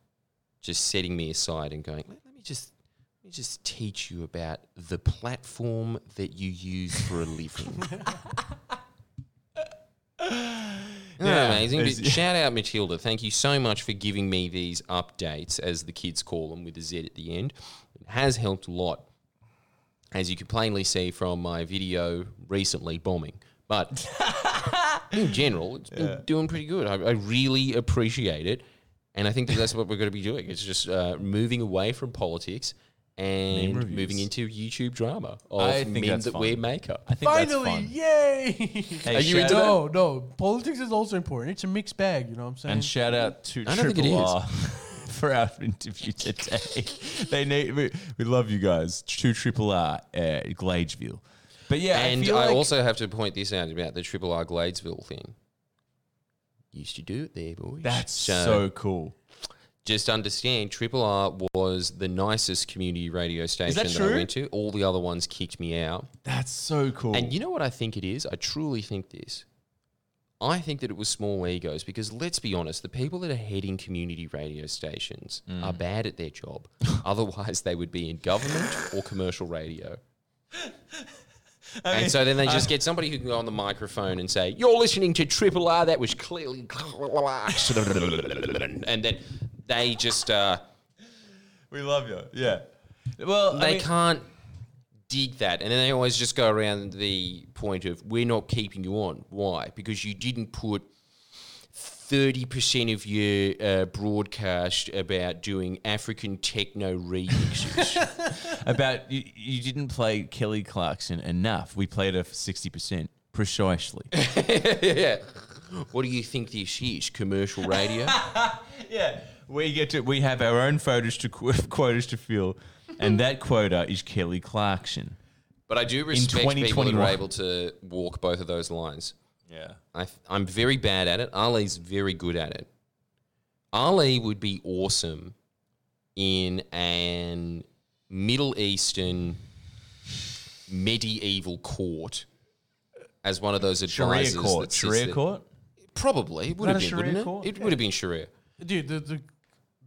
just setting me aside and going, let, let me just let me just teach you about the platform that you use for a living. Yeah, amazing? But shout out Matilda. Thank you so much for giving me these updates, as the kids call them, with a Z at the end. It has helped a lot, as you can plainly see from my video recently bombing. But in general, it's been doing pretty good. I, I really appreciate it. And I think that that's what we're going to be doing. It's just uh, moving away from politics and moving into YouTube drama of I think men that's that fun. wear makeup. I think Finally, that's fun. yay! Hey, Are you shout into out- no, no. Politics is also important. It's a mixed bag. You know what I'm saying? And shout out to I don't think it Triple. R for our interview today. they need we, we love you guys. To Triple R, uh, Gladesville. But yeah, and I, feel I like also have to point this out about the Triple R Gladesville thing. Used to do it there, boys. that's so cool. Just understand Triple R was the nicest community radio station that that? I went to. All the other ones kicked me out. That's so cool. And you know what I think it is? I truly think this. I think that it was small egos because let's be honest, the people that are heading community radio stations Mm. are bad at their job. Otherwise, they would be in government or commercial radio. and so then they just get somebody who can go on the microphone and say, "You're listening to Triple R. That was clearly," and then they just uh, we love you. Yeah. Well, they I mean, can't dig that, and then they always just go around the point of, "We're not keeping you on. Why? Because you didn't put." 30% of your uh, broadcast about doing African techno remixes. about you, you didn't play Kelly Clarkson enough. We played her for sixty percent precisely. yeah. What do you think this is? Commercial radio? yeah, we get to we have our own photos to qu- quotas to fill, and that quota is Kelly Clarkson. But I do respect people that 2021. are able to walk both of those lines. Yeah. I, I'm very bad at it. Ali's very good at it. Ali would be awesome in an Middle Eastern medieval court as one of those advisors. Sharia advisors. court. that sits Sharia there. court. Probably. It would that have a been, Sharia wouldn't it? court? It would have been Sharia. Dude, the, the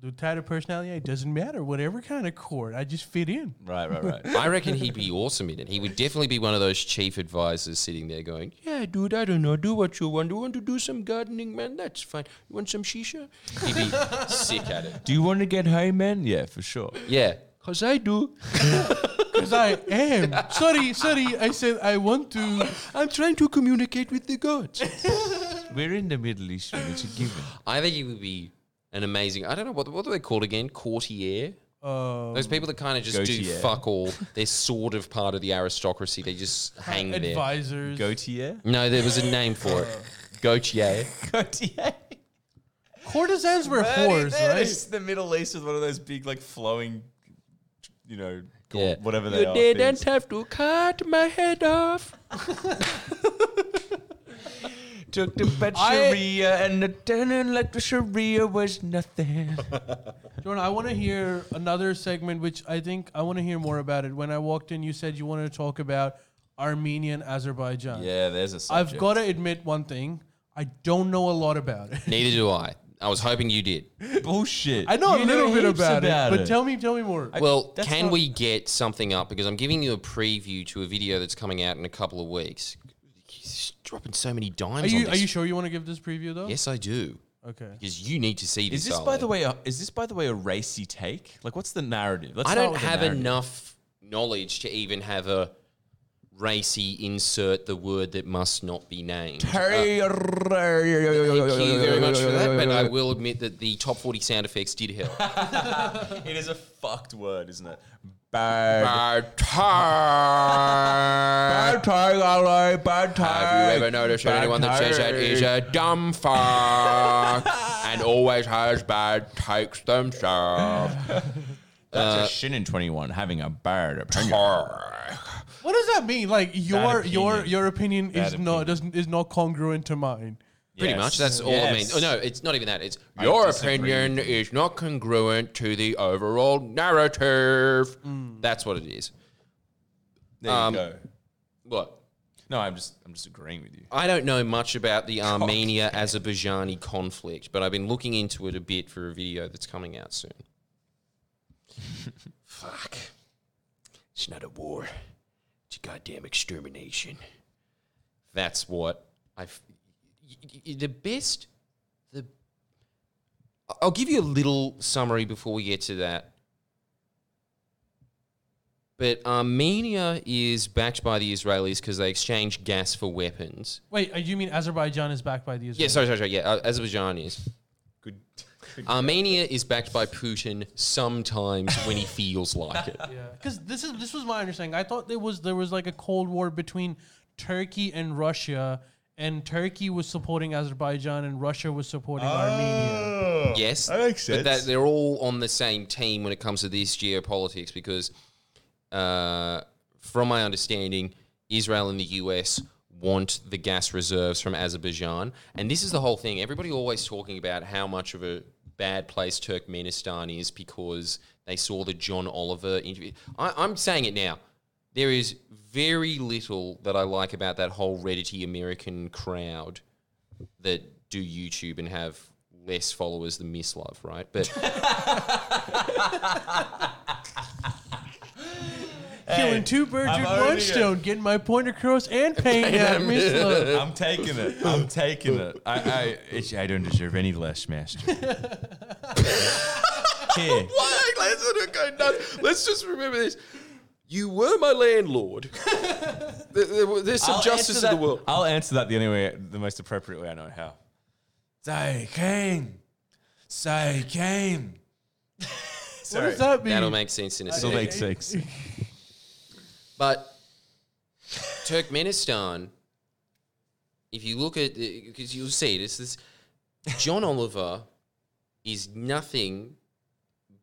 the type of personality it doesn't matter. Whatever kind of court, I just fit in. Right, right, right. I reckon he'd be awesome in it. He would definitely be one of those chief advisors sitting there going, Yeah, dude, I don't know. Do what you want. Do you want to do some gardening, man? That's fine. You want some shisha? He'd be sick at it. Do you want to get high, man? Yeah, for sure. Yeah, because I do. Because I am. Sorry, sorry. I said I want to. I'm trying to communicate with the gods. We're in the Middle East. It's a given. I think he would be an amazing, I don't know, what, what do they call it again? Courtier? Uh, Those people that kind of just do Gautier. fuck all. They're sort of part of the aristocracy. They just hang there. advisors. Gautier. No, there was a name for it. Gautier. Gautier. Courtesans were whores, right? The Middle East is one of those big, like flowing, you know, go- Yeah. whatever they you are. didn't things. have to cut my head off. Took the bad I- Sharia and the turning like the Sharia was nothing. Jordan, I want to hear another segment, which I think I want to hear more about it. When I walked in, you said you wanted to talk about Armenia and Azerbaijan. yeah, there's a I've got to admit one thing. I don't know a lot about it. Neither do I. I was hoping you did. bullshit. I know You a little bit heaps about, it, but tell me, tell me more. Well, that's can not- we get something up? Because I'm giving you a preview to a video that's coming out in a couple of weeks. He's dropping so many dimes are you on are this. you sure you want to give this preview though? Yes, I do. Okay. Because you need to see this. Is this, by the way, a, is this by the way a racy take? Like, what's the narrative? Let's I start don't with the have narrative. enough knowledge to even have a racy insert the word that must not be named. Uh, Thank Thank you very much for that, but I will admit that the top 40 sound effects did help. It is a fucked word, isn't it? Bad. Bad time. Bad time, alright, bad time. Have you ever noticed that Bad anyone that says that is a dumb fuck and always has bad takes themselves? That's a uh, shin in 21, having a bad opinion. What does that mean? Like your your opinion. your opinion Bad is not doesn't is not congruent to mine. Pretty Yes. much. That's all I mean. Yes. Oh, no, it's not even that. It's I your disagree opinion is not congruent to the overall narrative. That's what it is. There Um, you go. What? No, I'm just, I'm just agreeing with you. I don't know much about the Armenia Azerbaijani conflict, but I've been looking into it a bit for a video that's coming out soon. Fuck. It's not a war. It's a goddamn extermination. That's what I've. Y- y- y- The best. The. I'll give you a little summary before we get to that. But Armenia is backed by the Israelis because they exchange gas for weapons. Wait, uh, you mean Azerbaijan is backed by the Israelis? Yeah, sorry, sorry, sorry. Yeah, uh, Azerbaijan is. Good. Armenia is backed by Putin sometimes when he feels like it. Yeah, because this is this was my understanding. I thought there was there was like a cold war between Turkey and Russia, and Turkey was supporting Azerbaijan and Russia was supporting Armenia. Yes, That makes But that they're all on the same team when it comes to this geopolitics because, uh, from my understanding, Israel and the US want the gas reserves from Azerbaijan, and this is the whole thing. Everybody always talking about how much of a bad place Turkmenistan is because they saw the John Oliver interview. I, I'm saying it now. There is very little that I like about that whole Reddity American crowd that do YouTube and have less followers than Miss Love, right? But Killing two birds I'm with one it. stone, getting my point across and paying out uh, Miss Love. I'm taking it. I'm taking it. I, I, it's, I don't deserve any less, master. Here. let's, go nuts. let's just remember this. You were my landlord. There- there- There's some I'll justice answer in the that- world. I'll answer that the only way, the most appropriate way I know how. Say king. Say king. What does that mean? That'll make sense in a Still second. makes sense. But Turkmenistan, if you look at because you'll see this, it's this John Oliver is nothing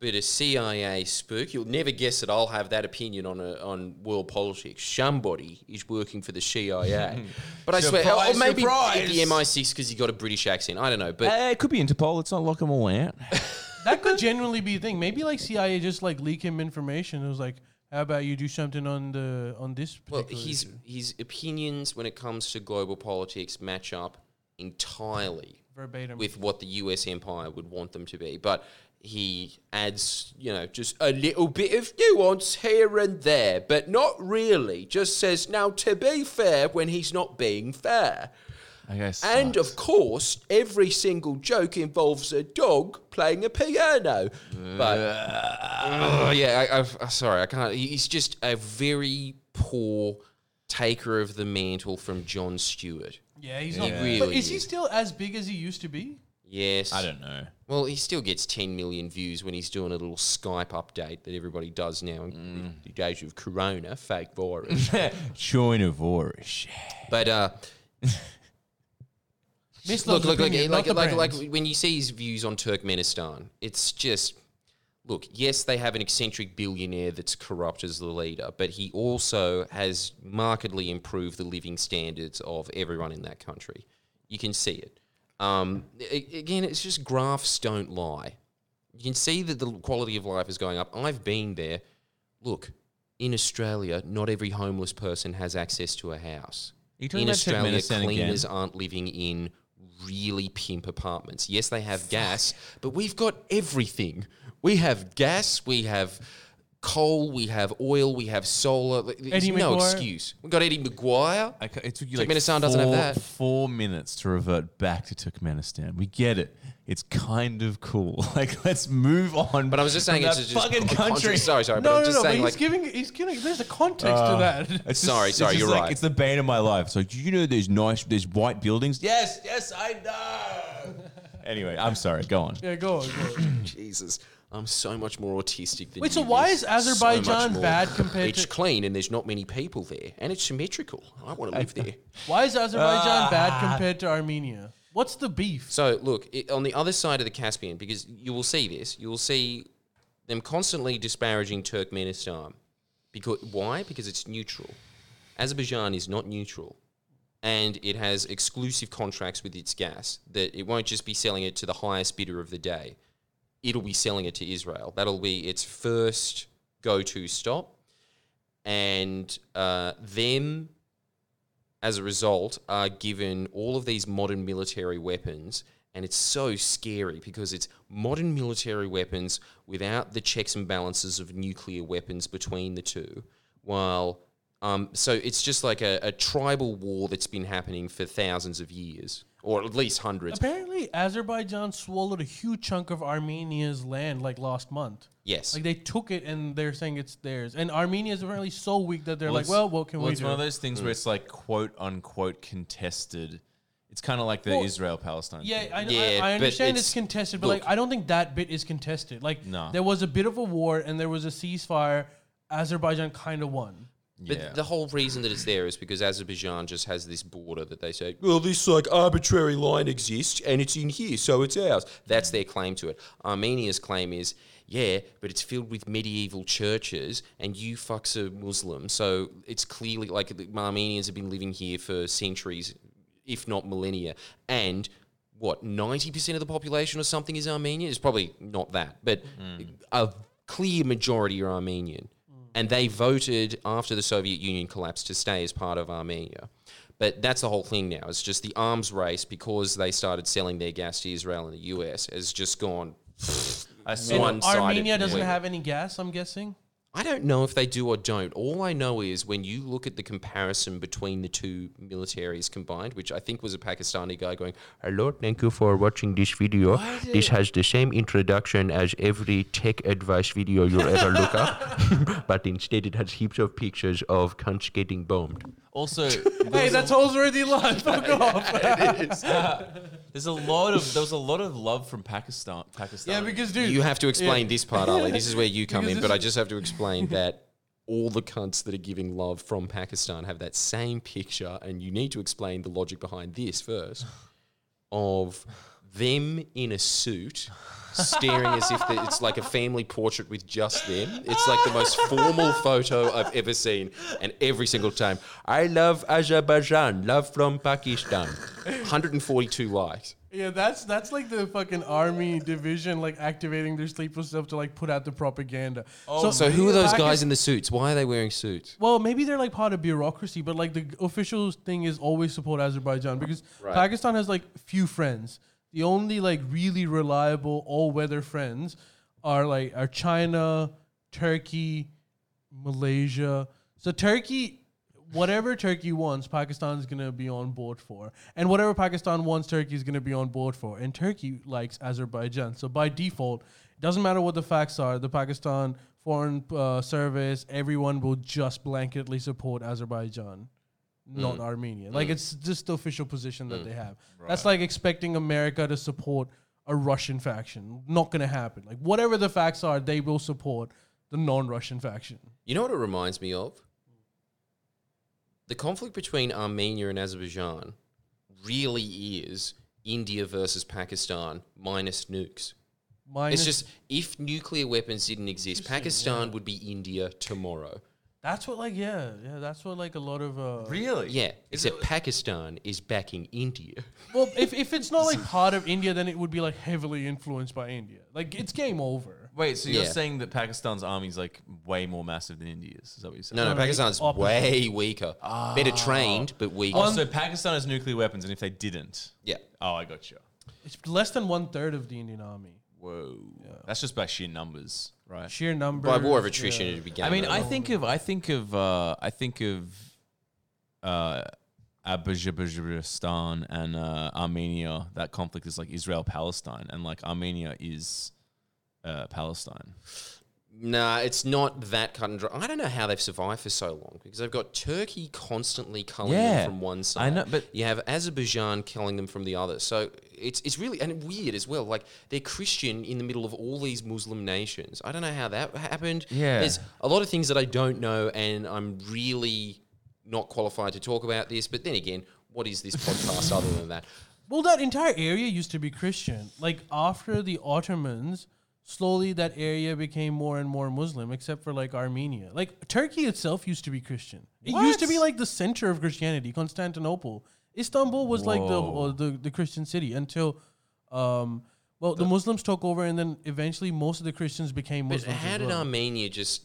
but of CIA spook. You'll never guess that I'll have that opinion on a, on world politics. Somebody is working for the CIA, but I swear, or Surprise, maybe surprise. the MI6 because he got a British accent. I don't know, but Uh, it could be Interpol. Let's not lock them all out. That could genuinely be a thing. Maybe like CIA just like leak him information. It was like, how about you do something on the on this Well, his issue? his opinions when it comes to global politics match up entirely verbatim. with what the U.S. empire would want them to be, but he adds, you know, just a little bit of nuance here and there, but not really. Just says, now to be fair, when he's not being fair. I guess. And of course, every single joke involves a dog playing a piano. But oh, yeah, I, I've, uh, sorry, I can't. He's just a very poor taker of the mantle from Jon Stewart. yeah, he's He not. really but is he still as big as he used to be? Yes, I don't know. Well, he still gets 10 million views when he's doing a little Skype update that everybody does now in the days of Corona, fake virus. China virus. but uh, Miss look, look, look, opinion, like, not like, like when you see his views on Turkmenistan, it's just look. Yes, they have an eccentric billionaire that's corrupt as the leader, but he also has markedly improved the living standards of everyone in that country. You can see it. Um, again, it's just graphs don't lie. You can see that the quality of life is going up. I've been there. Look, in Australia, not every homeless person has access to a house. In Australia, Turkmenistan again? cleaners aren't living in really pimp apartments. Yes, they have gas, but we've got everything. We have gas, we have coal, we have oil, we have solar. There's Eddie no McGuire. excuse. We got Eddie McGuire. I ca- it took you like Turkmenistan doesn't have that. four minutes to revert back to Turkmenistan. We get it. It's kind of cool. Like, let's move on. But I was just saying from it's that just fucking a contra- country. Sorry, sorry, but No, I'm no, just no. But saying he's like giving. He's giving. There's a context to uh, that. It's Sorry, just- sorry, it's you're like- right. It's the bane of my life. So like, you know, there's nice, there's white buildings. Yes, yes, I know. anyway, I'm sorry. Go on. yeah, go on. Go on. Jesus. I'm so much more autistic than Wait, so why There's is Azerbaijan so much more. bad compared to. It's to- clean and there's not many people there, and it's symmetrical. I want to live there. Why is Azerbaijan Ah. bad compared to Armenia? What's the beef? So look it, on the other side of the Caspian, because you will see this, you will see them constantly disparaging Turkmenistan. Because why? Because it's neutral. Azerbaijan is not neutral, and it has exclusive contracts with its gas. That it won't just be selling it to the highest bidder of the day. It'll be selling it to Israel. That'll be its first go-to stop, and uh, them as a result, are given all of these modern military weapons. And it's so scary because it's modern military weapons without the checks and balances of nuclear weapons between the two. While, um, so it's just like a, a tribal war that's been happening for thousands of years, or at least hundreds. Apparently, Azerbaijan swallowed a huge chunk of Armenia's land like last month. Yes. Like they took it and they're saying it's theirs. And Armenia is apparently so weak that they're like, it's- well, what can well, we it's do? one of those things where mm. it's like quote unquote contested. It's kind of like the Well, Israel Palestine. Yeah, I, Yeah, I, I but understand it's, it's- contested, but look. like I don't think that bit is contested. Like No. there was a bit of a war and there was a ceasefire. Azerbaijan kind of won. But Yeah. the whole reason that it's there is because Azerbaijan just has this border that they say, well, this like arbitrary line exists and it's in here, so it's ours. That's their claim to it. Armenia's claim is, yeah, but it's filled with medieval churches and you fucks are Muslim. So it's clearly like the Armenians have been living here for centuries, if not millennia. And what, 90% of the population or something is Armenian? It's probably not that, but hmm. a clear majority are Armenian. And they voted after the Soviet Union collapsed to stay as part of Armenia. But that's the whole thing now. It's just the arms race because they started selling their gas to Israel and the US has just gone I And saw one-sided. Armenia doesn't have any gas. I'm guessing. I don't know if they do or don't. All I know is when you look at the comparison between the two militaries combined, which I think was a Pakistani guy going, Hello, thank you for watching this video. This has the same introduction as every tech advice video you'll ever look up, but instead it has heaps of pictures of cunts getting bombed. Also. Hey, that's Holsworthy line. Fuck off. There's a lot of there was a lot of love from Pakistan. Pakistan. yeah, because dude, You have to explain this part, Ali. This is where you come Because in, but I just have to explain that all the cunts that are giving love from Pakistan have that same picture, and you need to explain the logic behind this first of them in a suit. Staring as if the- it's like a family portrait with just them. It's like the most formal photo I've ever seen. And every single time, I love Azerbaijan, love from Pakistan. 142 likes. yeah, that's that's like the fucking army division like activating their sleeper stuff to like put out the propaganda. Oh, So who are those Pakistan- guys in the suits? Why are they wearing suits? Well, maybe they're like part of bureaucracy, but like the official thing is always support Azerbaijan because Pakistan has like few friends. The only like really reliable all weather friends are like are China, Turkey, Malaysia. So Turkey, whatever Turkey wants, Pakistan is gonna be on board for, and whatever Pakistan wants, Turkey is gonna be on board for. And Turkey likes Azerbaijan, so by default, it doesn't matter what the facts are. The Pakistan Foreign uh, Service, everyone will just blanketly support Azerbaijan. Not mm. Armenia. Mm. Like it's just the official position that mm. they have. That's like expecting America to support a Russian faction. Not gonna happen. Like whatever the facts are, they will support the non-Russian faction. You know what it reminds me of? The conflict between Armenia and Azerbaijan really is India versus Pakistan minus nukes. Minus, it's just if nuclear weapons didn't exist, Pakistan would be India tomorrow. That's what like yeah yeah that's what like a lot of uh, really? Yeah, except Pakistan is backing India. well if if it's not like part of India, then it would be like heavily influenced by India. Like it's game over. Wait, so you're Yeah. saying that Pakistan's army is like way more massive than India's? Is that what you're saying? No, no, No, no, Pakistan's opposite. way weaker. Better trained, but weaker. Oh, so Pakistan has nuclear weapons, and if they didn't, yeah. oh, I got you. It's less than one third of the Indian army. Whoa, that's just by sheer numbers, Right. sheer number. By war of attrition, it'd be game I mean, I think of I think of uh, I think of uh, Azerbaijan and uh, Armenia. That conflict is like Israel Palestine, and like Armenia is uh, Palestine. Nah, it's not that cut and dry. I don't know how they've survived for so long because they've got Turkey constantly culling Yeah, them from one side. I know, but- you have Azerbaijan killing them from the other. So it's it's really and weird as well. Like they're Christian in the middle of all these Muslim nations. I don't know how that happened. Yeah. there's a lot of things that I don't know, and I'm really not qualified to talk about this. But then again, what is this podcast other than that? Well, that entire area used to be Christian. Like after the Ottomans, slowly that area became more and more Muslim, except for like Armenia. Like Turkey itself used to be Christian. It used to be like the center of Christianity. Constantinople, Istanbul was like the, uh, the the Christian city until, um, well, the Muslims took over, and then eventually most of the Christians became But Muslims. how as did well. Armenia just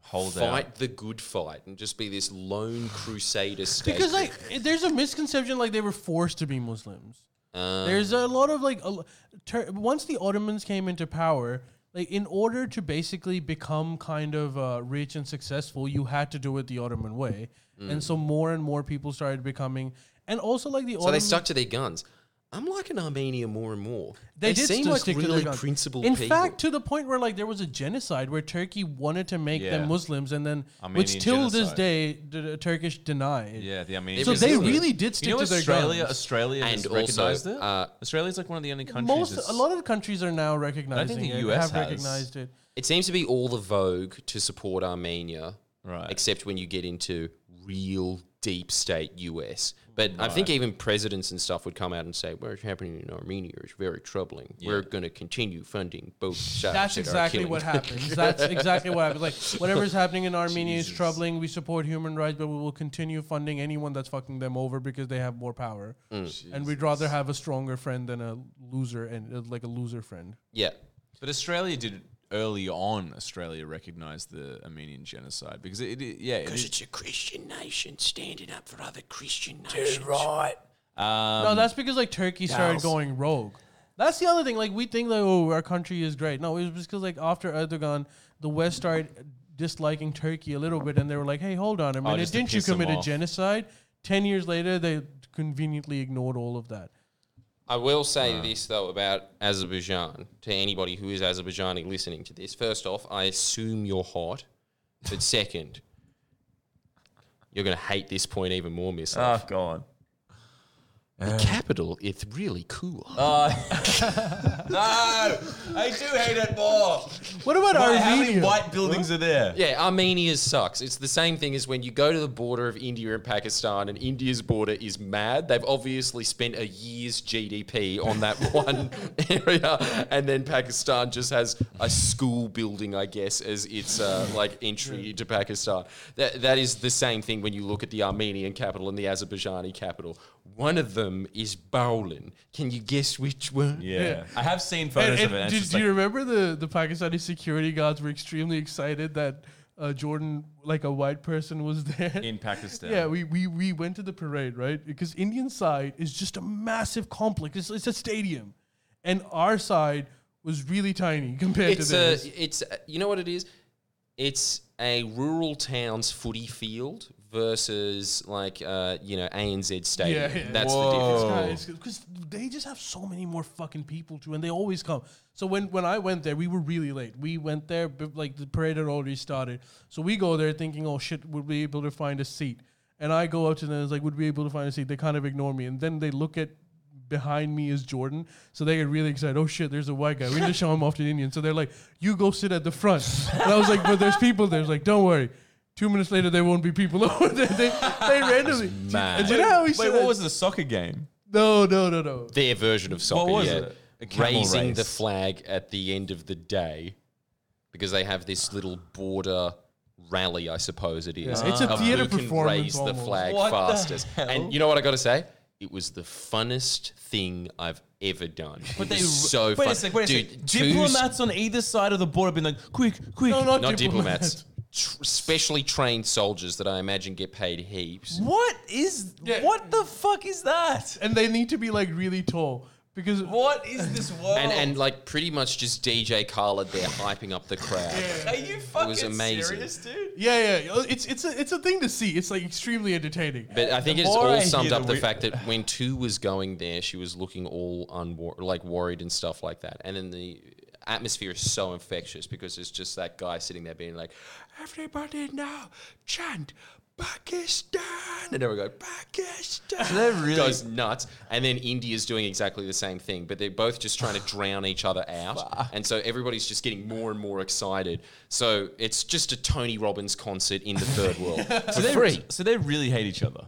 Hold fight out. the good fight and just be this lone crusader state? Because like there's a misconception like they were forced to be Muslims. Uh, There's a lot of like a, Tur- once the Ottomans came into power, like in order to basically become kind of uh, rich and successful, you had to do it the Ottoman way, and so more and more people started becoming, and also like the So Ottoman, they stuck to their guns. I'm liking Armenia more and more. They, did seem like stick to really their guns. principled In people. fact, to the point where like there was a genocide where Turkey wanted to make Yeah. them Muslims, and then which Armenian till this day the, the Turkish denied. Yeah, the Armenian. So was they really did stick You know, to their Australia, guns. Australia And has also, recognized it. uh, Australia's like one of the only countries. Most a lot of the countries are now recognizing the it, US have has. recognized it. it seems to be all the vogue to support Armenia, Right. except when you get into real deep state US. But I think even presidents and stuff would come out and say, "What's happening in Armenia is very troubling. We're going to continue funding both sides." That's that exactly killing." what happens. That's exactly what happens. Like whatever's happening in Armenia is troubling. We support human rights, but we will continue funding anyone that's fucking them over because they have more power. Mm. And we'd rather have a stronger friend than a loser and uh, like a loser friend. yeah. But Australia did early on. Australia recognized the Armenian genocide because it, it yeah, it is- a Christian nation standing up for other Christian nations. um, no, that's because like Turkey started going rogue. That's the other thing. Like we think like oh our country is great. No, it was because like after Erdogan, the West started disliking Turkey a little bit, and they were like, hey, hold on a minute, Oh, didn't you commit a genocide? Ten years later, they conveniently ignored all of that. I will say this though about Azerbaijan to anybody who is Azerbaijani listening to this. First off, I assume you're hot, but second, you're going to hate this point even more, Miss. oh god. The capital is really cool. No, I do hate it more. What about Why, how many white buildings are there? Yeah, Armenia sucks. It's the same thing as when you go to the border of India and Pakistan, and India's border is mad. They've obviously spent a year's GDP on that one area, and then Pakistan just has a school building, I guess, as its uh, like entry into Pakistan. That that is the same thing when you look at the Armenian capital and the Azerbaijani capital. One of them is bowling. Can you guess which one? Yeah. I have seen photos and of it. And did, just do you remember the, the Pakistani security guards were extremely excited that uh, Jordan, like a white person, was there? in Pakistan. yeah, we, we, we went to the parade, right? Because Indian side is just a massive complex. It's, it's a stadium. And our side was really tiny compared it's to a theirs. it's a, you know what it is it's a rural town's footy field versus like uh, you know ANZ Stadium. Yeah, yeah. That's Whoa. the difference. because they just have so many more fucking people too, and they always come. So when when I went there, we were really late. We went there, like the parade had already started. So we go there thinking, oh shit, would we be able to find a seat? And I go up to them, and it's like, would we be able to find a seat? They kind of ignore me, and then they look at behind me is Jordan, so they get really excited. Oh shit, there's a white guy. We need to show him off to the Indian. So they're like, you go sit at the front. And I was like, but there's people there. It's like, don't worry. Two minutes later, there won't be people over there. They, they randomly. mad. And do you know how we Wait, said what that? was the soccer game? No, no, no, no. Their version of soccer. was yeah. it? A camel Raising the flag at the end of the day because they have this little border rally, I suppose it is. Yeah, it's a of theater who can performance raise the almost. flag What the fastest. hell? And you know what I got to say? It was the funnest thing I've ever done. It was so wait fun. a sec, wait a Dude, sec. two Diplomats on either side of the border have been like, quick, quick. No, not, not diplomats. Diplomats, tr- specially trained soldiers that I imagine get paid heaps. What is? Yeah. What the fuck is that? And they need to be like really tall because What is this world? and and like pretty much just DJ Khaled there hyping up the crowd. are you fucking was amazing. serious, dude? yeah, yeah, it's it's a it's a thing to see. It's like extremely entertaining. But I think The it's more all I summed hear up the the wi- fact that when two was going there, she was looking all unwor- like worried and stuff like that. And then the atmosphere is so infectious because it's just that guy sitting there being like, "Everybody now chant Pakistan," and everyone go Pakistan. So they're really- goes nuts. And then India's doing exactly the same thing, but they're both just trying to drown each other out. And so everybody's just getting more and more excited. So it's just a Tony Robbins concert in the third world So they free. So they really hate each other.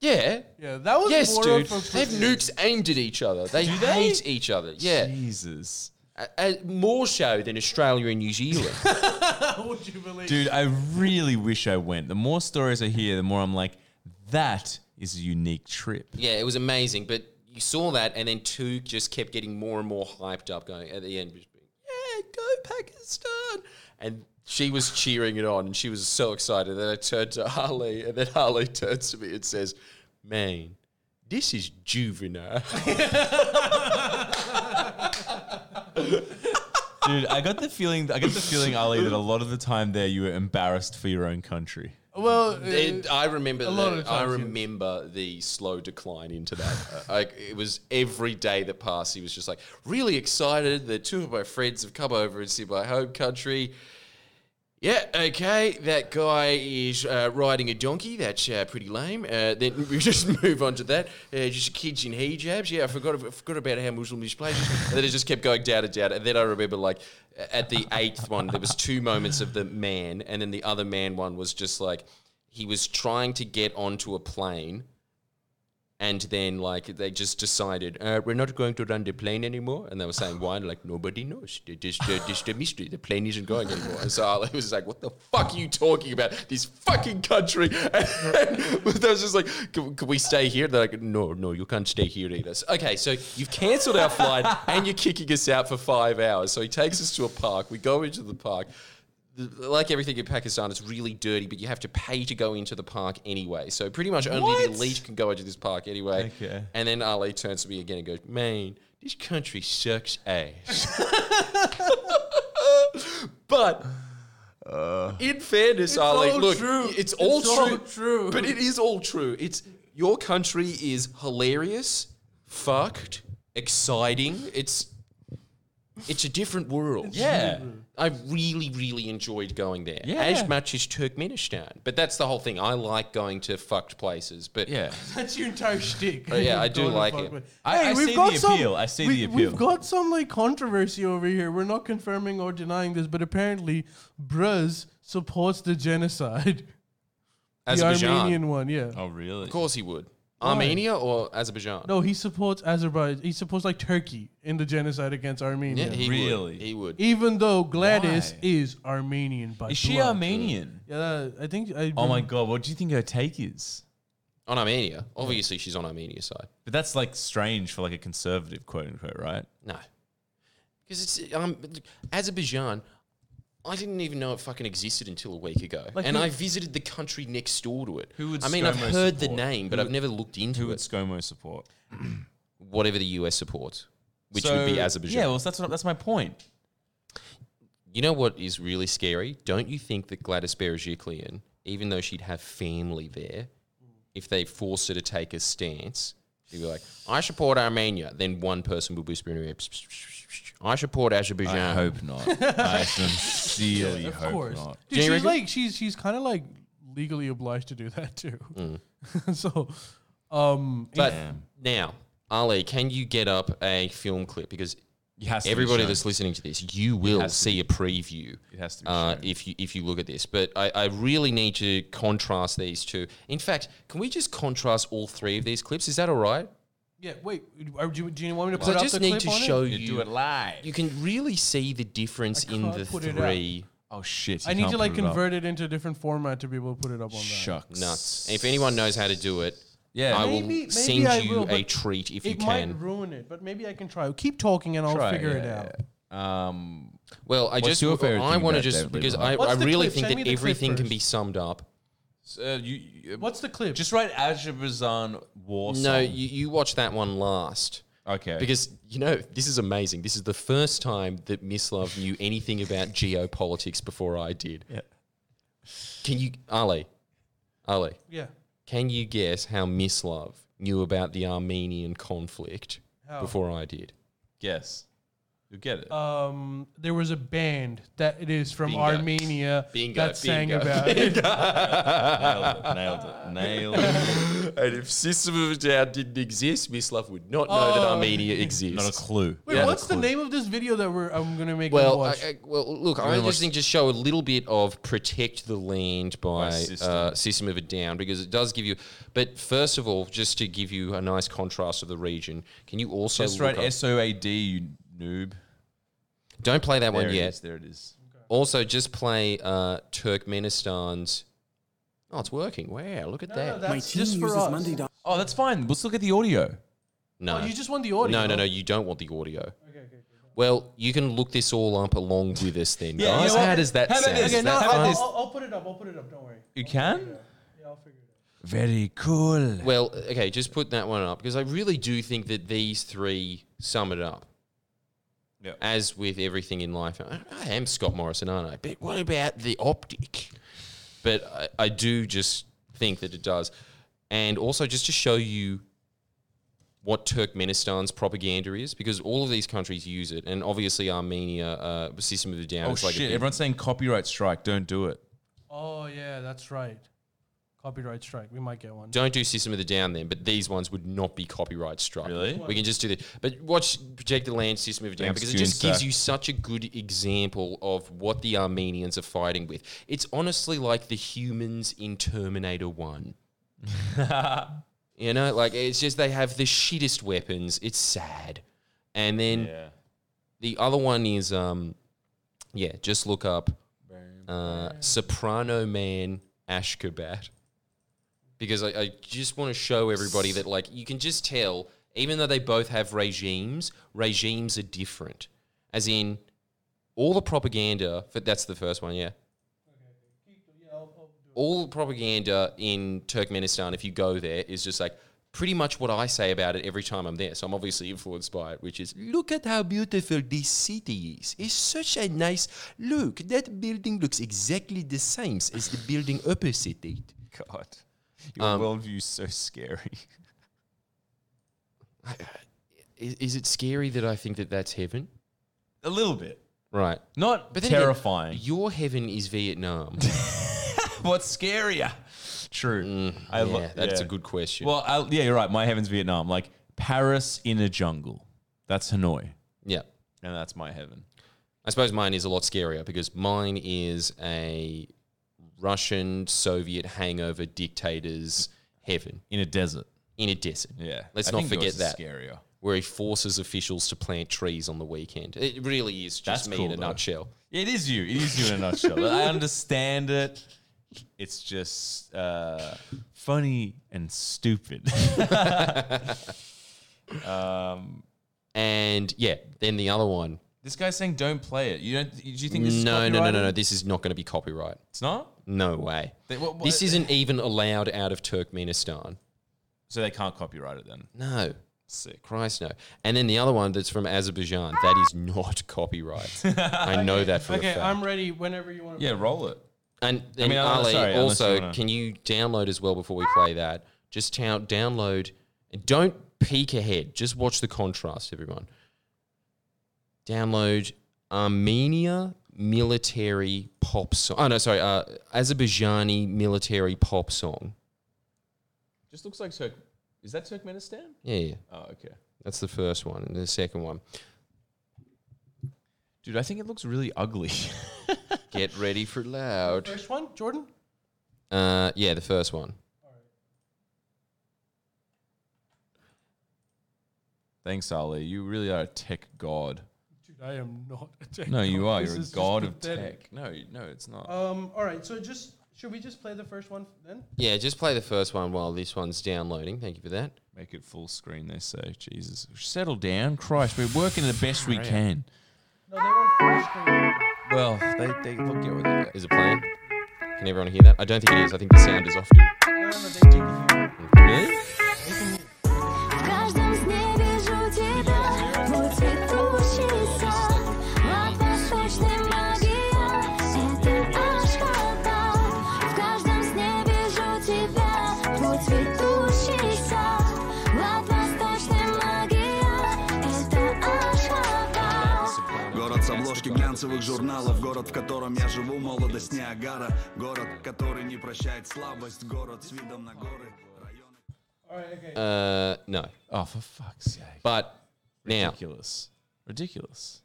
Yeah. Yeah, that was Yes, more dude. Of a, They have nukes aimed at each other. They they? hate each other. Yeah. Jesus. A- a- more so than Australia and New Zealand. Would you believe? Dude, I really wish I went. The more stories I hear, the more I'm like, that is a unique trip. yeah, it was amazing. But you saw that, and then two just kept getting more and more hyped up, going at the end, just being, yeah, go Pakistan. And she was cheering it on, and she was so excited. Then I turned to Harley, and then Harley turns to me and says, man, this is juvenile. Dude, I got the feeling I get the feeling, Ali, that a lot of the time there you were embarrassed for your own country. well, It, I remember. a lot the, of I times, yes. remember the slow decline into that. Uh, like it was every day that passed. He was just like really excited that two of my friends have come over and see my home country. Yeah, okay. That guy is uh, riding a donkey. That's uh, pretty lame. Uh, then we just move on to that. Uh, just kids in hijabs. Yeah, I forgot. I forgot about how Muslims play. And then it just kept going down and down. And then I remember, like, at the eighth one, there was two moments of the man, and then the other man one was just like he was trying to get onto a plane. And then, like, they just decided, uh, we're not going to run the plane anymore. And they were saying, why? And like, nobody knows. They Just, uh, a mystery. The plane isn't going anymore. And so I was like, what the fuck are you talking about? This fucking country. And they was just like, can, we stay here? They're like, no, no, you can't stay here either. So, okay, so you've cancelled our flight and you're kicking us out for five hours. So he takes us to a park. We go into the park like everything in Pakistan, it's really dirty, but you have to pay to go into the park anyway. So pretty much only the elite can go into this park anyway. Okay. And then Ali turns to me again and goes, "Man, this country sucks ass." but uh. in fairness, Ali, all look, true. it's all It's all true, true. But it is all true. It's your country is hilarious, fucked, exciting. It's it's a different world. Yeah. I really, really enjoyed going there. Yeah. As much as Turkmenistan. But that's the whole thing. I like going to fucked places. But Yeah. That's your entire shtick. Oh, yeah, I do Going to like fuck it. with- I- I we've see got the some- appeal. I see we- the appeal. We've got some like controversy over here. We're not confirming or denying this, but apparently, Bruz supports the genocide. the Azerbaijan. Armenian one, yeah. Oh, really? Of course he would. Armenia or Azerbaijan? No, he supports Azerbaijan. He supports like Turkey in the genocide against Armenia. Yeah, he Really? would. He would. Even though Gladys Why? is Armenian by Is she blood. Armenian? Yeah, I think. I Oh my god, what do you think her take is? On Armenia. Obviously, she's on Armenia's side. But that's like strange for like a conservative, quote unquote, right? No. Because it's um, Azerbaijan. I didn't even know it fucking existed until a week ago. Like and who- I visited the country next door to it. Who would I mean, I've ScoMo heard the support? name, but Who I've would- never looked into it. Who would it. ScoMo support? Whatever the US supports, which would be So- Azerbaijan. Yeah, well, that's what, that's my point. You know what is really scary? Don't you think that Gladys Berejiklian, even though she'd have family there, if they force her to take a stance, she'd be like, I support Armenia. Then one person would whisper in her ear, "Psst, psst, psst, psst, I support Azerbaijan. I hope not. I sincerely Of hope course, not. Dude, Do you she's reckon? like she's she's kind of like legally obliged to do that too. Mm. so, um, But Damn. now, Ali, can you get up a film clip? Because It has to everybody shown. that's listening to this, you will see a preview. It has to be uh, shown. if you if you look at this. But I, I really need to contrast these two. In fact, can we just contrast all three of these clips? Is that all right? yeah. Wait, are, do, you, do you want me to So put I up just the need clip to on show it? you. You do it live. You can really see the difference I in can't the put it up. three. oh shit! I need to like put it up. convert it into a different format to be able to put it up on that. Shucks. Nuts. If anyone knows how to do it, Yeah. I Maybe- will maybe send I you will, a but treat if you It can. might ruin it, but maybe I can try. Keep talking and I'll Try, figure yeah, it out. yeah. Um, Well, I What's just your favorite I thing want to about just David because Lee I, What's I the really clip? think Send that the clip everything can first. be summed up. so you, you What's the clip? just write Azerbaijan war No, song. you, you watch that one last. Okay. Because you know this is amazing. This is the first time that Miss Love knew anything about geopolitics before I did. Yeah. Can you, Ali? Ali, Yeah. Can you guess how Miss Love knew about the Armenian conflict How? before I did? Guess. You get it. Um, there was a band that it is from Bingo. Armenia Bingo, that sang bingo. about it. nailed it. Nailed it. Nailed it. And if System of a Down didn't exist, Miss Love would not know that Oh. Armenia exists. Not a clue. Wait, Yeah. what's the name of this video that we're I'm gonna make Well, you watch? I, I, well, look, I gonna just watch- think just show a little bit of protect the land by, By System. Uh, system of a down because it does give you. But first of all, just to give you a nice contrast of the region, can you also Just look write up- S O A D, you noob. Don't play that There one it yet. is, There it is. Also, just play uh, Turkmenistan's. Oh, it's working! Wow, look at no, no, that. that's just for us. Oh, that's fine. Let's look at the audio. No, Oh, you just want the audio. no, no, no. You don't want the audio. Okay, okay, okay. Well, you can look this all up along with us then, Yeah, you guys. know? How does that sound? this? Is Okay, no, that I'll. I'll, I'll put it up. I'll put it up. Don't worry. You can? Yeah, I'll figure it out. Very cool. Well, okay, just put that one up because I really do think that these three sum it up. Yep. As with everything in life, I, I am Scott Morrison, aren't I? But what about the optic? But I, I do just think that it does. And also, just to show you what Turkmenistan's propaganda is, because all of these countries use it, and obviously Armenia, uh, System of a Down. Oh, is like shit. big- Everyone's saying copyright strike. Don't do it. Oh yeah, that's right. Copyright strike. We might get one. Don't do System of the Down then, but these ones would not be copyright struck. Really? We can just do this. But watch Protect the Land System of a Down Thanks, because it just June gives you such a good example of what the Armenians are fighting with. It's honestly like the humans in Terminator 1. you know, like it's just they have the shittest weapons. It's sad. And then Yeah. the other one is um yeah, just look up uh, Soprano Man Ashgabat. Because I, I just want to show everybody that like you can just tell, even though they both have regimes, regimes are different. As in all the propaganda for that's the first one, yeah. All the propaganda in Turkmenistan, if you go there, is just like pretty much what I say about it every time I'm there. So I'm obviously influenced by it, which is look at how beautiful this city is. It's such a nice look. That building looks exactly the same as the building opposite it. God. Your Um, worldview's so scary. Is, is it scary that I think that that's heaven? A little bit. Right. Not But then again, terrifying. your heaven is Vietnam. What's scarier? True. I lo- yeah, that's yeah. a good question. Well, I, yeah, you're right. My heaven's Vietnam. Like Paris in a jungle. That's Hanoi. yeah. And that's my heaven. I suppose mine is a lot scarier because mine is a Russian Soviet hangover dictator's heaven In a desert. in a desert. Yeah. Let's I not forget that. Scarier. Where he forces officials to plant trees on the weekend. It really is just That's me cool, in a though. nutshell. It is you. It is you in a nutshell. I understand it. It's just uh, funny and stupid. um, And yeah, then the other one. this guy's saying don't play it. You don't? Do you think this is No, no, no, no, no. This is not going to be copyright. It's not. No way. They- what- what- This isn't even allowed out of Turkmenistan. So they can't copyright it then. No. Sick. Christ, no. And then the other one that's from Azerbaijan, that is not copyright. I know that for a Okay, fact. I'm ready whenever you want. to Yeah, roll it. and then mean, I'm Ali, sorry, unless you also, wanna- can you download as well before we play that? Just ta- download. and Don't peek ahead. Just watch the contrast, everyone. Download Armenia military pop song. Oh no, sorry, uh, Azerbaijani military pop song. Just looks like Turk. Is that Turkmenistan? Yeah, yeah. Oh, okay. That's the first one. And the second one. Dude, I think it looks really ugly. Get ready for loud. First one, Jordan. Uh, yeah, the first one. Thanks, Ali. You really are a tech god. Dude, I am not. A tech No, you god. are. You're a god of pathetic. tech. No, no, it's not. Um. All right. So just should we just play the first one then? Yeah, just play the first one while this one's downloading. Thank you for that. Make it full screen, they say. Jesus. Settle down. Christ, we're working the best we can. No, they want full screen. Well, they, they look at what they Is it playing? Can everyone hear that? I don't think it is. I think the sound is off too. No, no, they, they can. Really? Глянцевых журналов Город, в котором я живу, молодость Ниагара Город, который не прощает слабость Город с видом на горы Районы Uh, no. Oh, for fuck's sake! But now, Ridiculous. Ridiculous.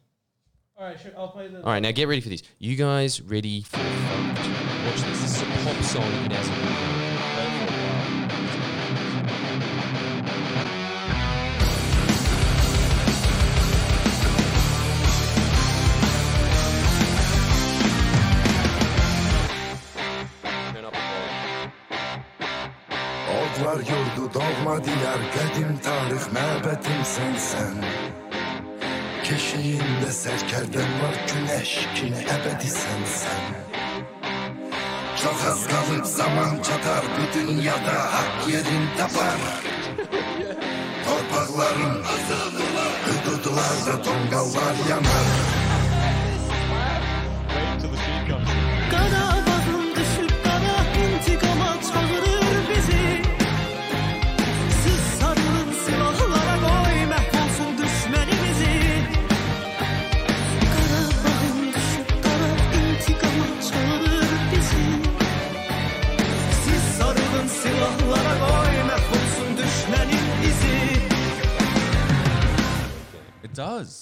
All right, sure. I'll play the. all right, now get ready for this. You guys ready for Watch this. This is a pop song. It has doğma diyar qədim tarix məbədim sənsən Keşiyində sərkərdən var günəş ki əbədi sənsən Çox az qalıb zaman çatar bu dünyada haqq yerin tapar. Torpaqların azadırlar, hüdudlarda tonqallar yanar. Does.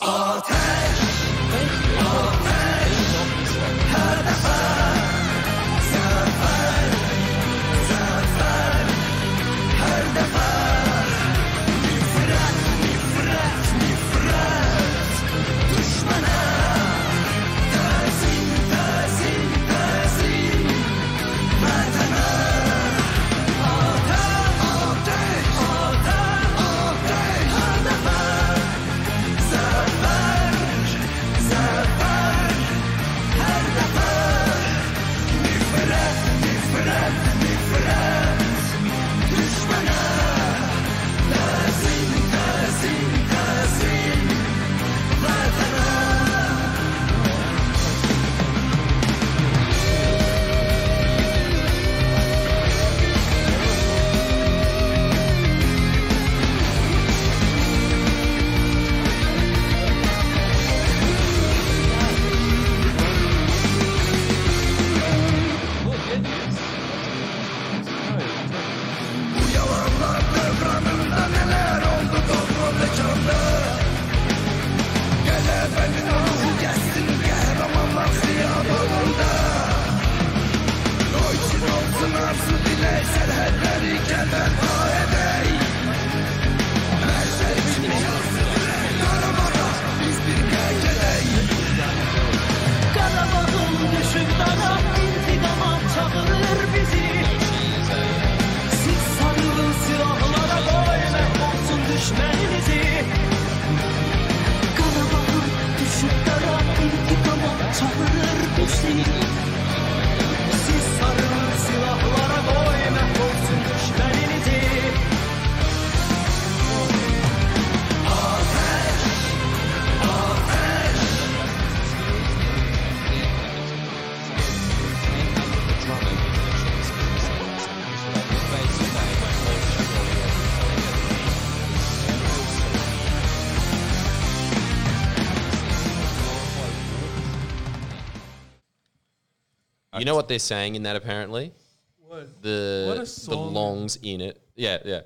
You know what they're saying in that apparently? What? The What a the song. longs in it. Yeah, yeah.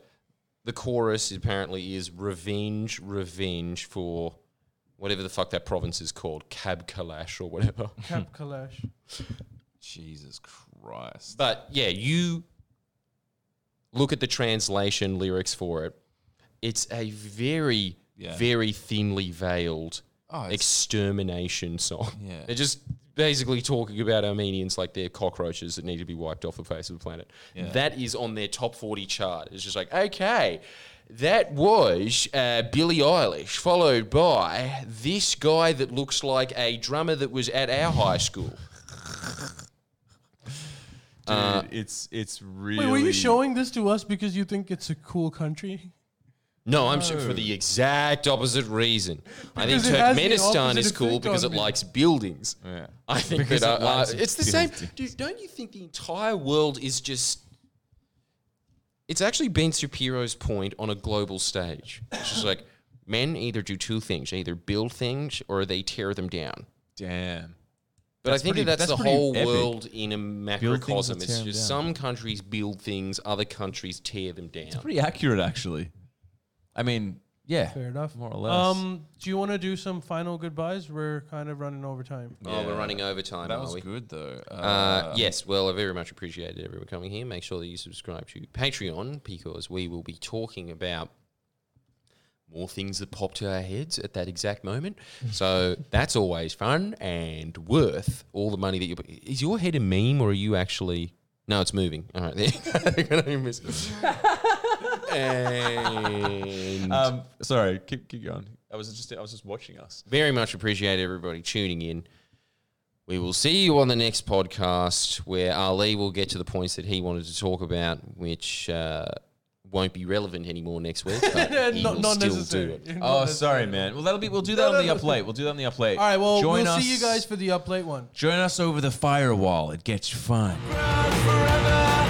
The chorus apparently is revenge, revenge for whatever the fuck that province is called, Cab Kalash or whatever. Cap Kalash. Jesus Christ. But yeah, you look at the translation lyrics for it. It's a very, Yeah. very thinly veiled Oh, it's- extermination song. Yeah. They're just basically talking about Armenians like they're cockroaches that need to be wiped off the face of the planet. Yeah. That is on their top 40 chart. It's just like, okay, that was uh, Billie Eilish, followed by this guy that looks like a drummer that was at our high school. Dude, it's it's really. Wait, were you showing this to us because you think it's a cool country? No, I'm sure for the exact opposite reason. I think Because it has the Turkmenistan opposite is cool effect because on it me. likes buildings. Yeah. I think Because that it uh, uh, likes it's the same. buildings. Dude, don't you think the entire world is just? It's actually Ben Shapiro's point on a global stage. It's just like men either do two things: they either build things or they tear them down. Damn. But That's I think pretty- that that's, that's the pretty whole epic. world in a macrocosm. It's tear 'em just down. some countries build things, other countries tear them down. It's pretty accurate, actually. I mean, yeah. Fair enough. More or less. Um, do you want to do some final goodbyes? We're kind of running over time. Oh, we're running over time, That are was we? good, though. Uh, yes, well, I very much appreciated everyone coming here. Make sure that you subscribe to Patreon because we will be talking about more things that pop to our heads at that exact moment. So that's always fun and worth all the money that you. Put Is your head a meme or are you actually? No, it's moving. All right, there. you go. I miss- and Um, sorry, keep keep going. I was just I was just watching us. very much appreciate everybody tuning in. We will see you on the next podcast where Ali will get to the points that he wanted to talk about, which uh, won't be relevant anymore next week. But he not, will not still necessary. do it. Not Oh, sorry, man. Well, that'll be. We'll do that No, on no, the no. up late. We'll do that on the up late. All right. Well, join we'll us. see you guys for the up late one. Join us over the firewall. It gets fun. forever